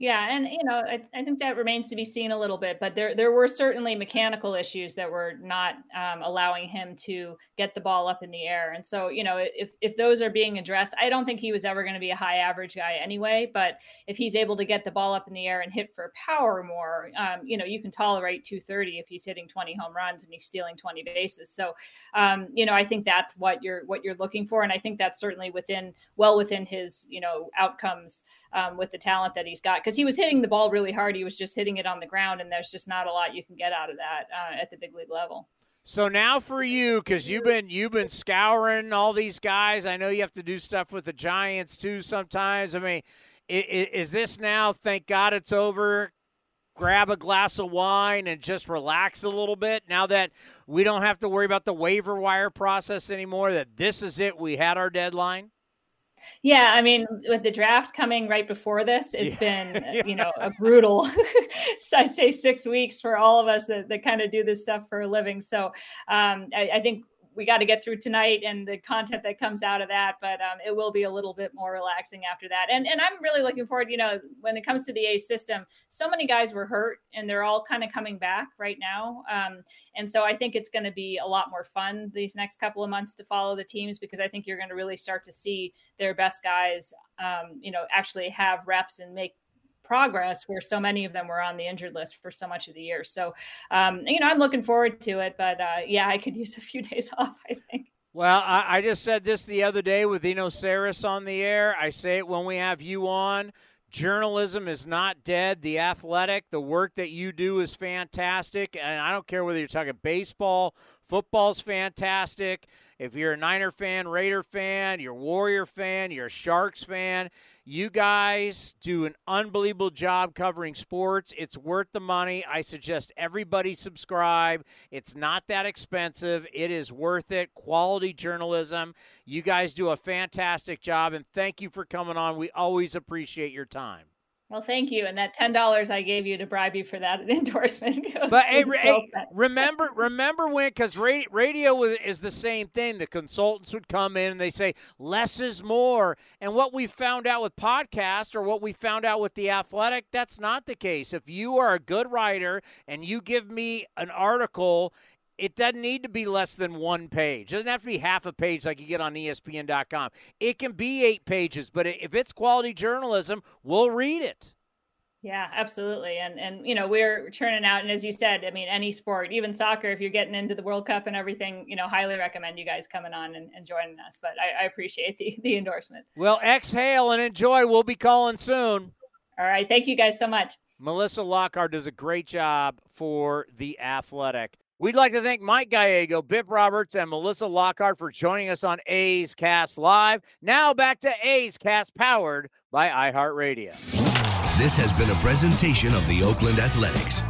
Yeah, and you know, I, I, think that remains to be seen a little bit, but there there were certainly mechanical issues that were not um, allowing him to get the ball up in the air. And so, you know, if if those are being addressed, I don't think he was ever going to be a high average guy anyway. But if he's able to get the ball up in the air and hit for power more, um, you know, you can tolerate 230 if he's hitting 20 home runs and he's stealing 20 bases. So, um, you know, I think that's what you're what you're looking for, and I think that's certainly within well within his you know outcomes um, with the talent that he's got because he was hitting the ball really hard. He was just hitting it on the ground, and there's just not a lot you can get out of that uh, at the big league level. So now for you, because you've been you've been scouring all these guys. I know you have to do stuff with the Giants too sometimes. I mean, is, is this now? Thank God it's over. Grab a glass of wine and just relax a little bit. Now that we don't have to worry about the waiver wire process anymore. That this is it. We had our deadline. Yeah, I mean, with the draft coming right before this, it's yeah. been yeah. you know a brutal, I'd say six weeks for all of us that, that kind of do this stuff for a living. So um, I, I, think we got to get through tonight and the content that comes out of that. But um, it will be a little bit more relaxing after that. And and I'm really looking forward. You know, when it comes to the A system, so many guys were hurt and they're all kind of coming back right now. Um, and so I think it's going to be a lot more fun these next couple of months to follow the teams because I think you're going to really start to see their best guys, um, you know, actually have reps and make progress where so many of them were on the injured list for so much of the year. So, um, you know, I'm looking forward to it, but uh, yeah, I could use a few days off, I think. Well, I, I just said this the other day with Eno Sarris on the air. I say it when we have you on. Journalism is not dead. The athletic, the work that you do is fantastic. And I don't care whether you're talking baseball, football's fantastic. If you're a Niner fan, Raider fan, you're Warrior fan, you're a Sharks fan, you guys do an unbelievable job covering sports. It's worth the money. I suggest everybody subscribe. It's not that expensive. It is worth it. Quality journalism. You guys do a fantastic job, and thank you for coming on. We always appreciate your time. Well, thank you. And that ten dollars I gave you to bribe you for that endorsement. but hey, hey, remember, remember when? Because radio is the same thing. The consultants would come in and they say less is more. And what we found out with podcast or what we found out with the athletic, that's not the case. If you are a good writer and you give me an article it doesn't need to be less than one page. It doesn't have to be half a page like you get on ESPN.com. It can be eight pages, but if it's quality journalism, we'll read it. Yeah, absolutely. And and you know, we're churning out and as you said, I mean, any sport, even soccer, if you're getting into the World Cup and everything, you know, highly recommend you guys coming on and, and joining us. But I, I appreciate the, the endorsement. Well, exhale and enjoy. We'll be calling soon. All right. Thank you guys so much. Melissa Lockard does a great job for the athletic. We'd like to thank Mike Gallego, Bip Roberts, and Melissa Lockard for joining us on A's Cast Live. Now back to A's Cast powered by iHeartRadio. This has been a presentation of the Oakland Athletics.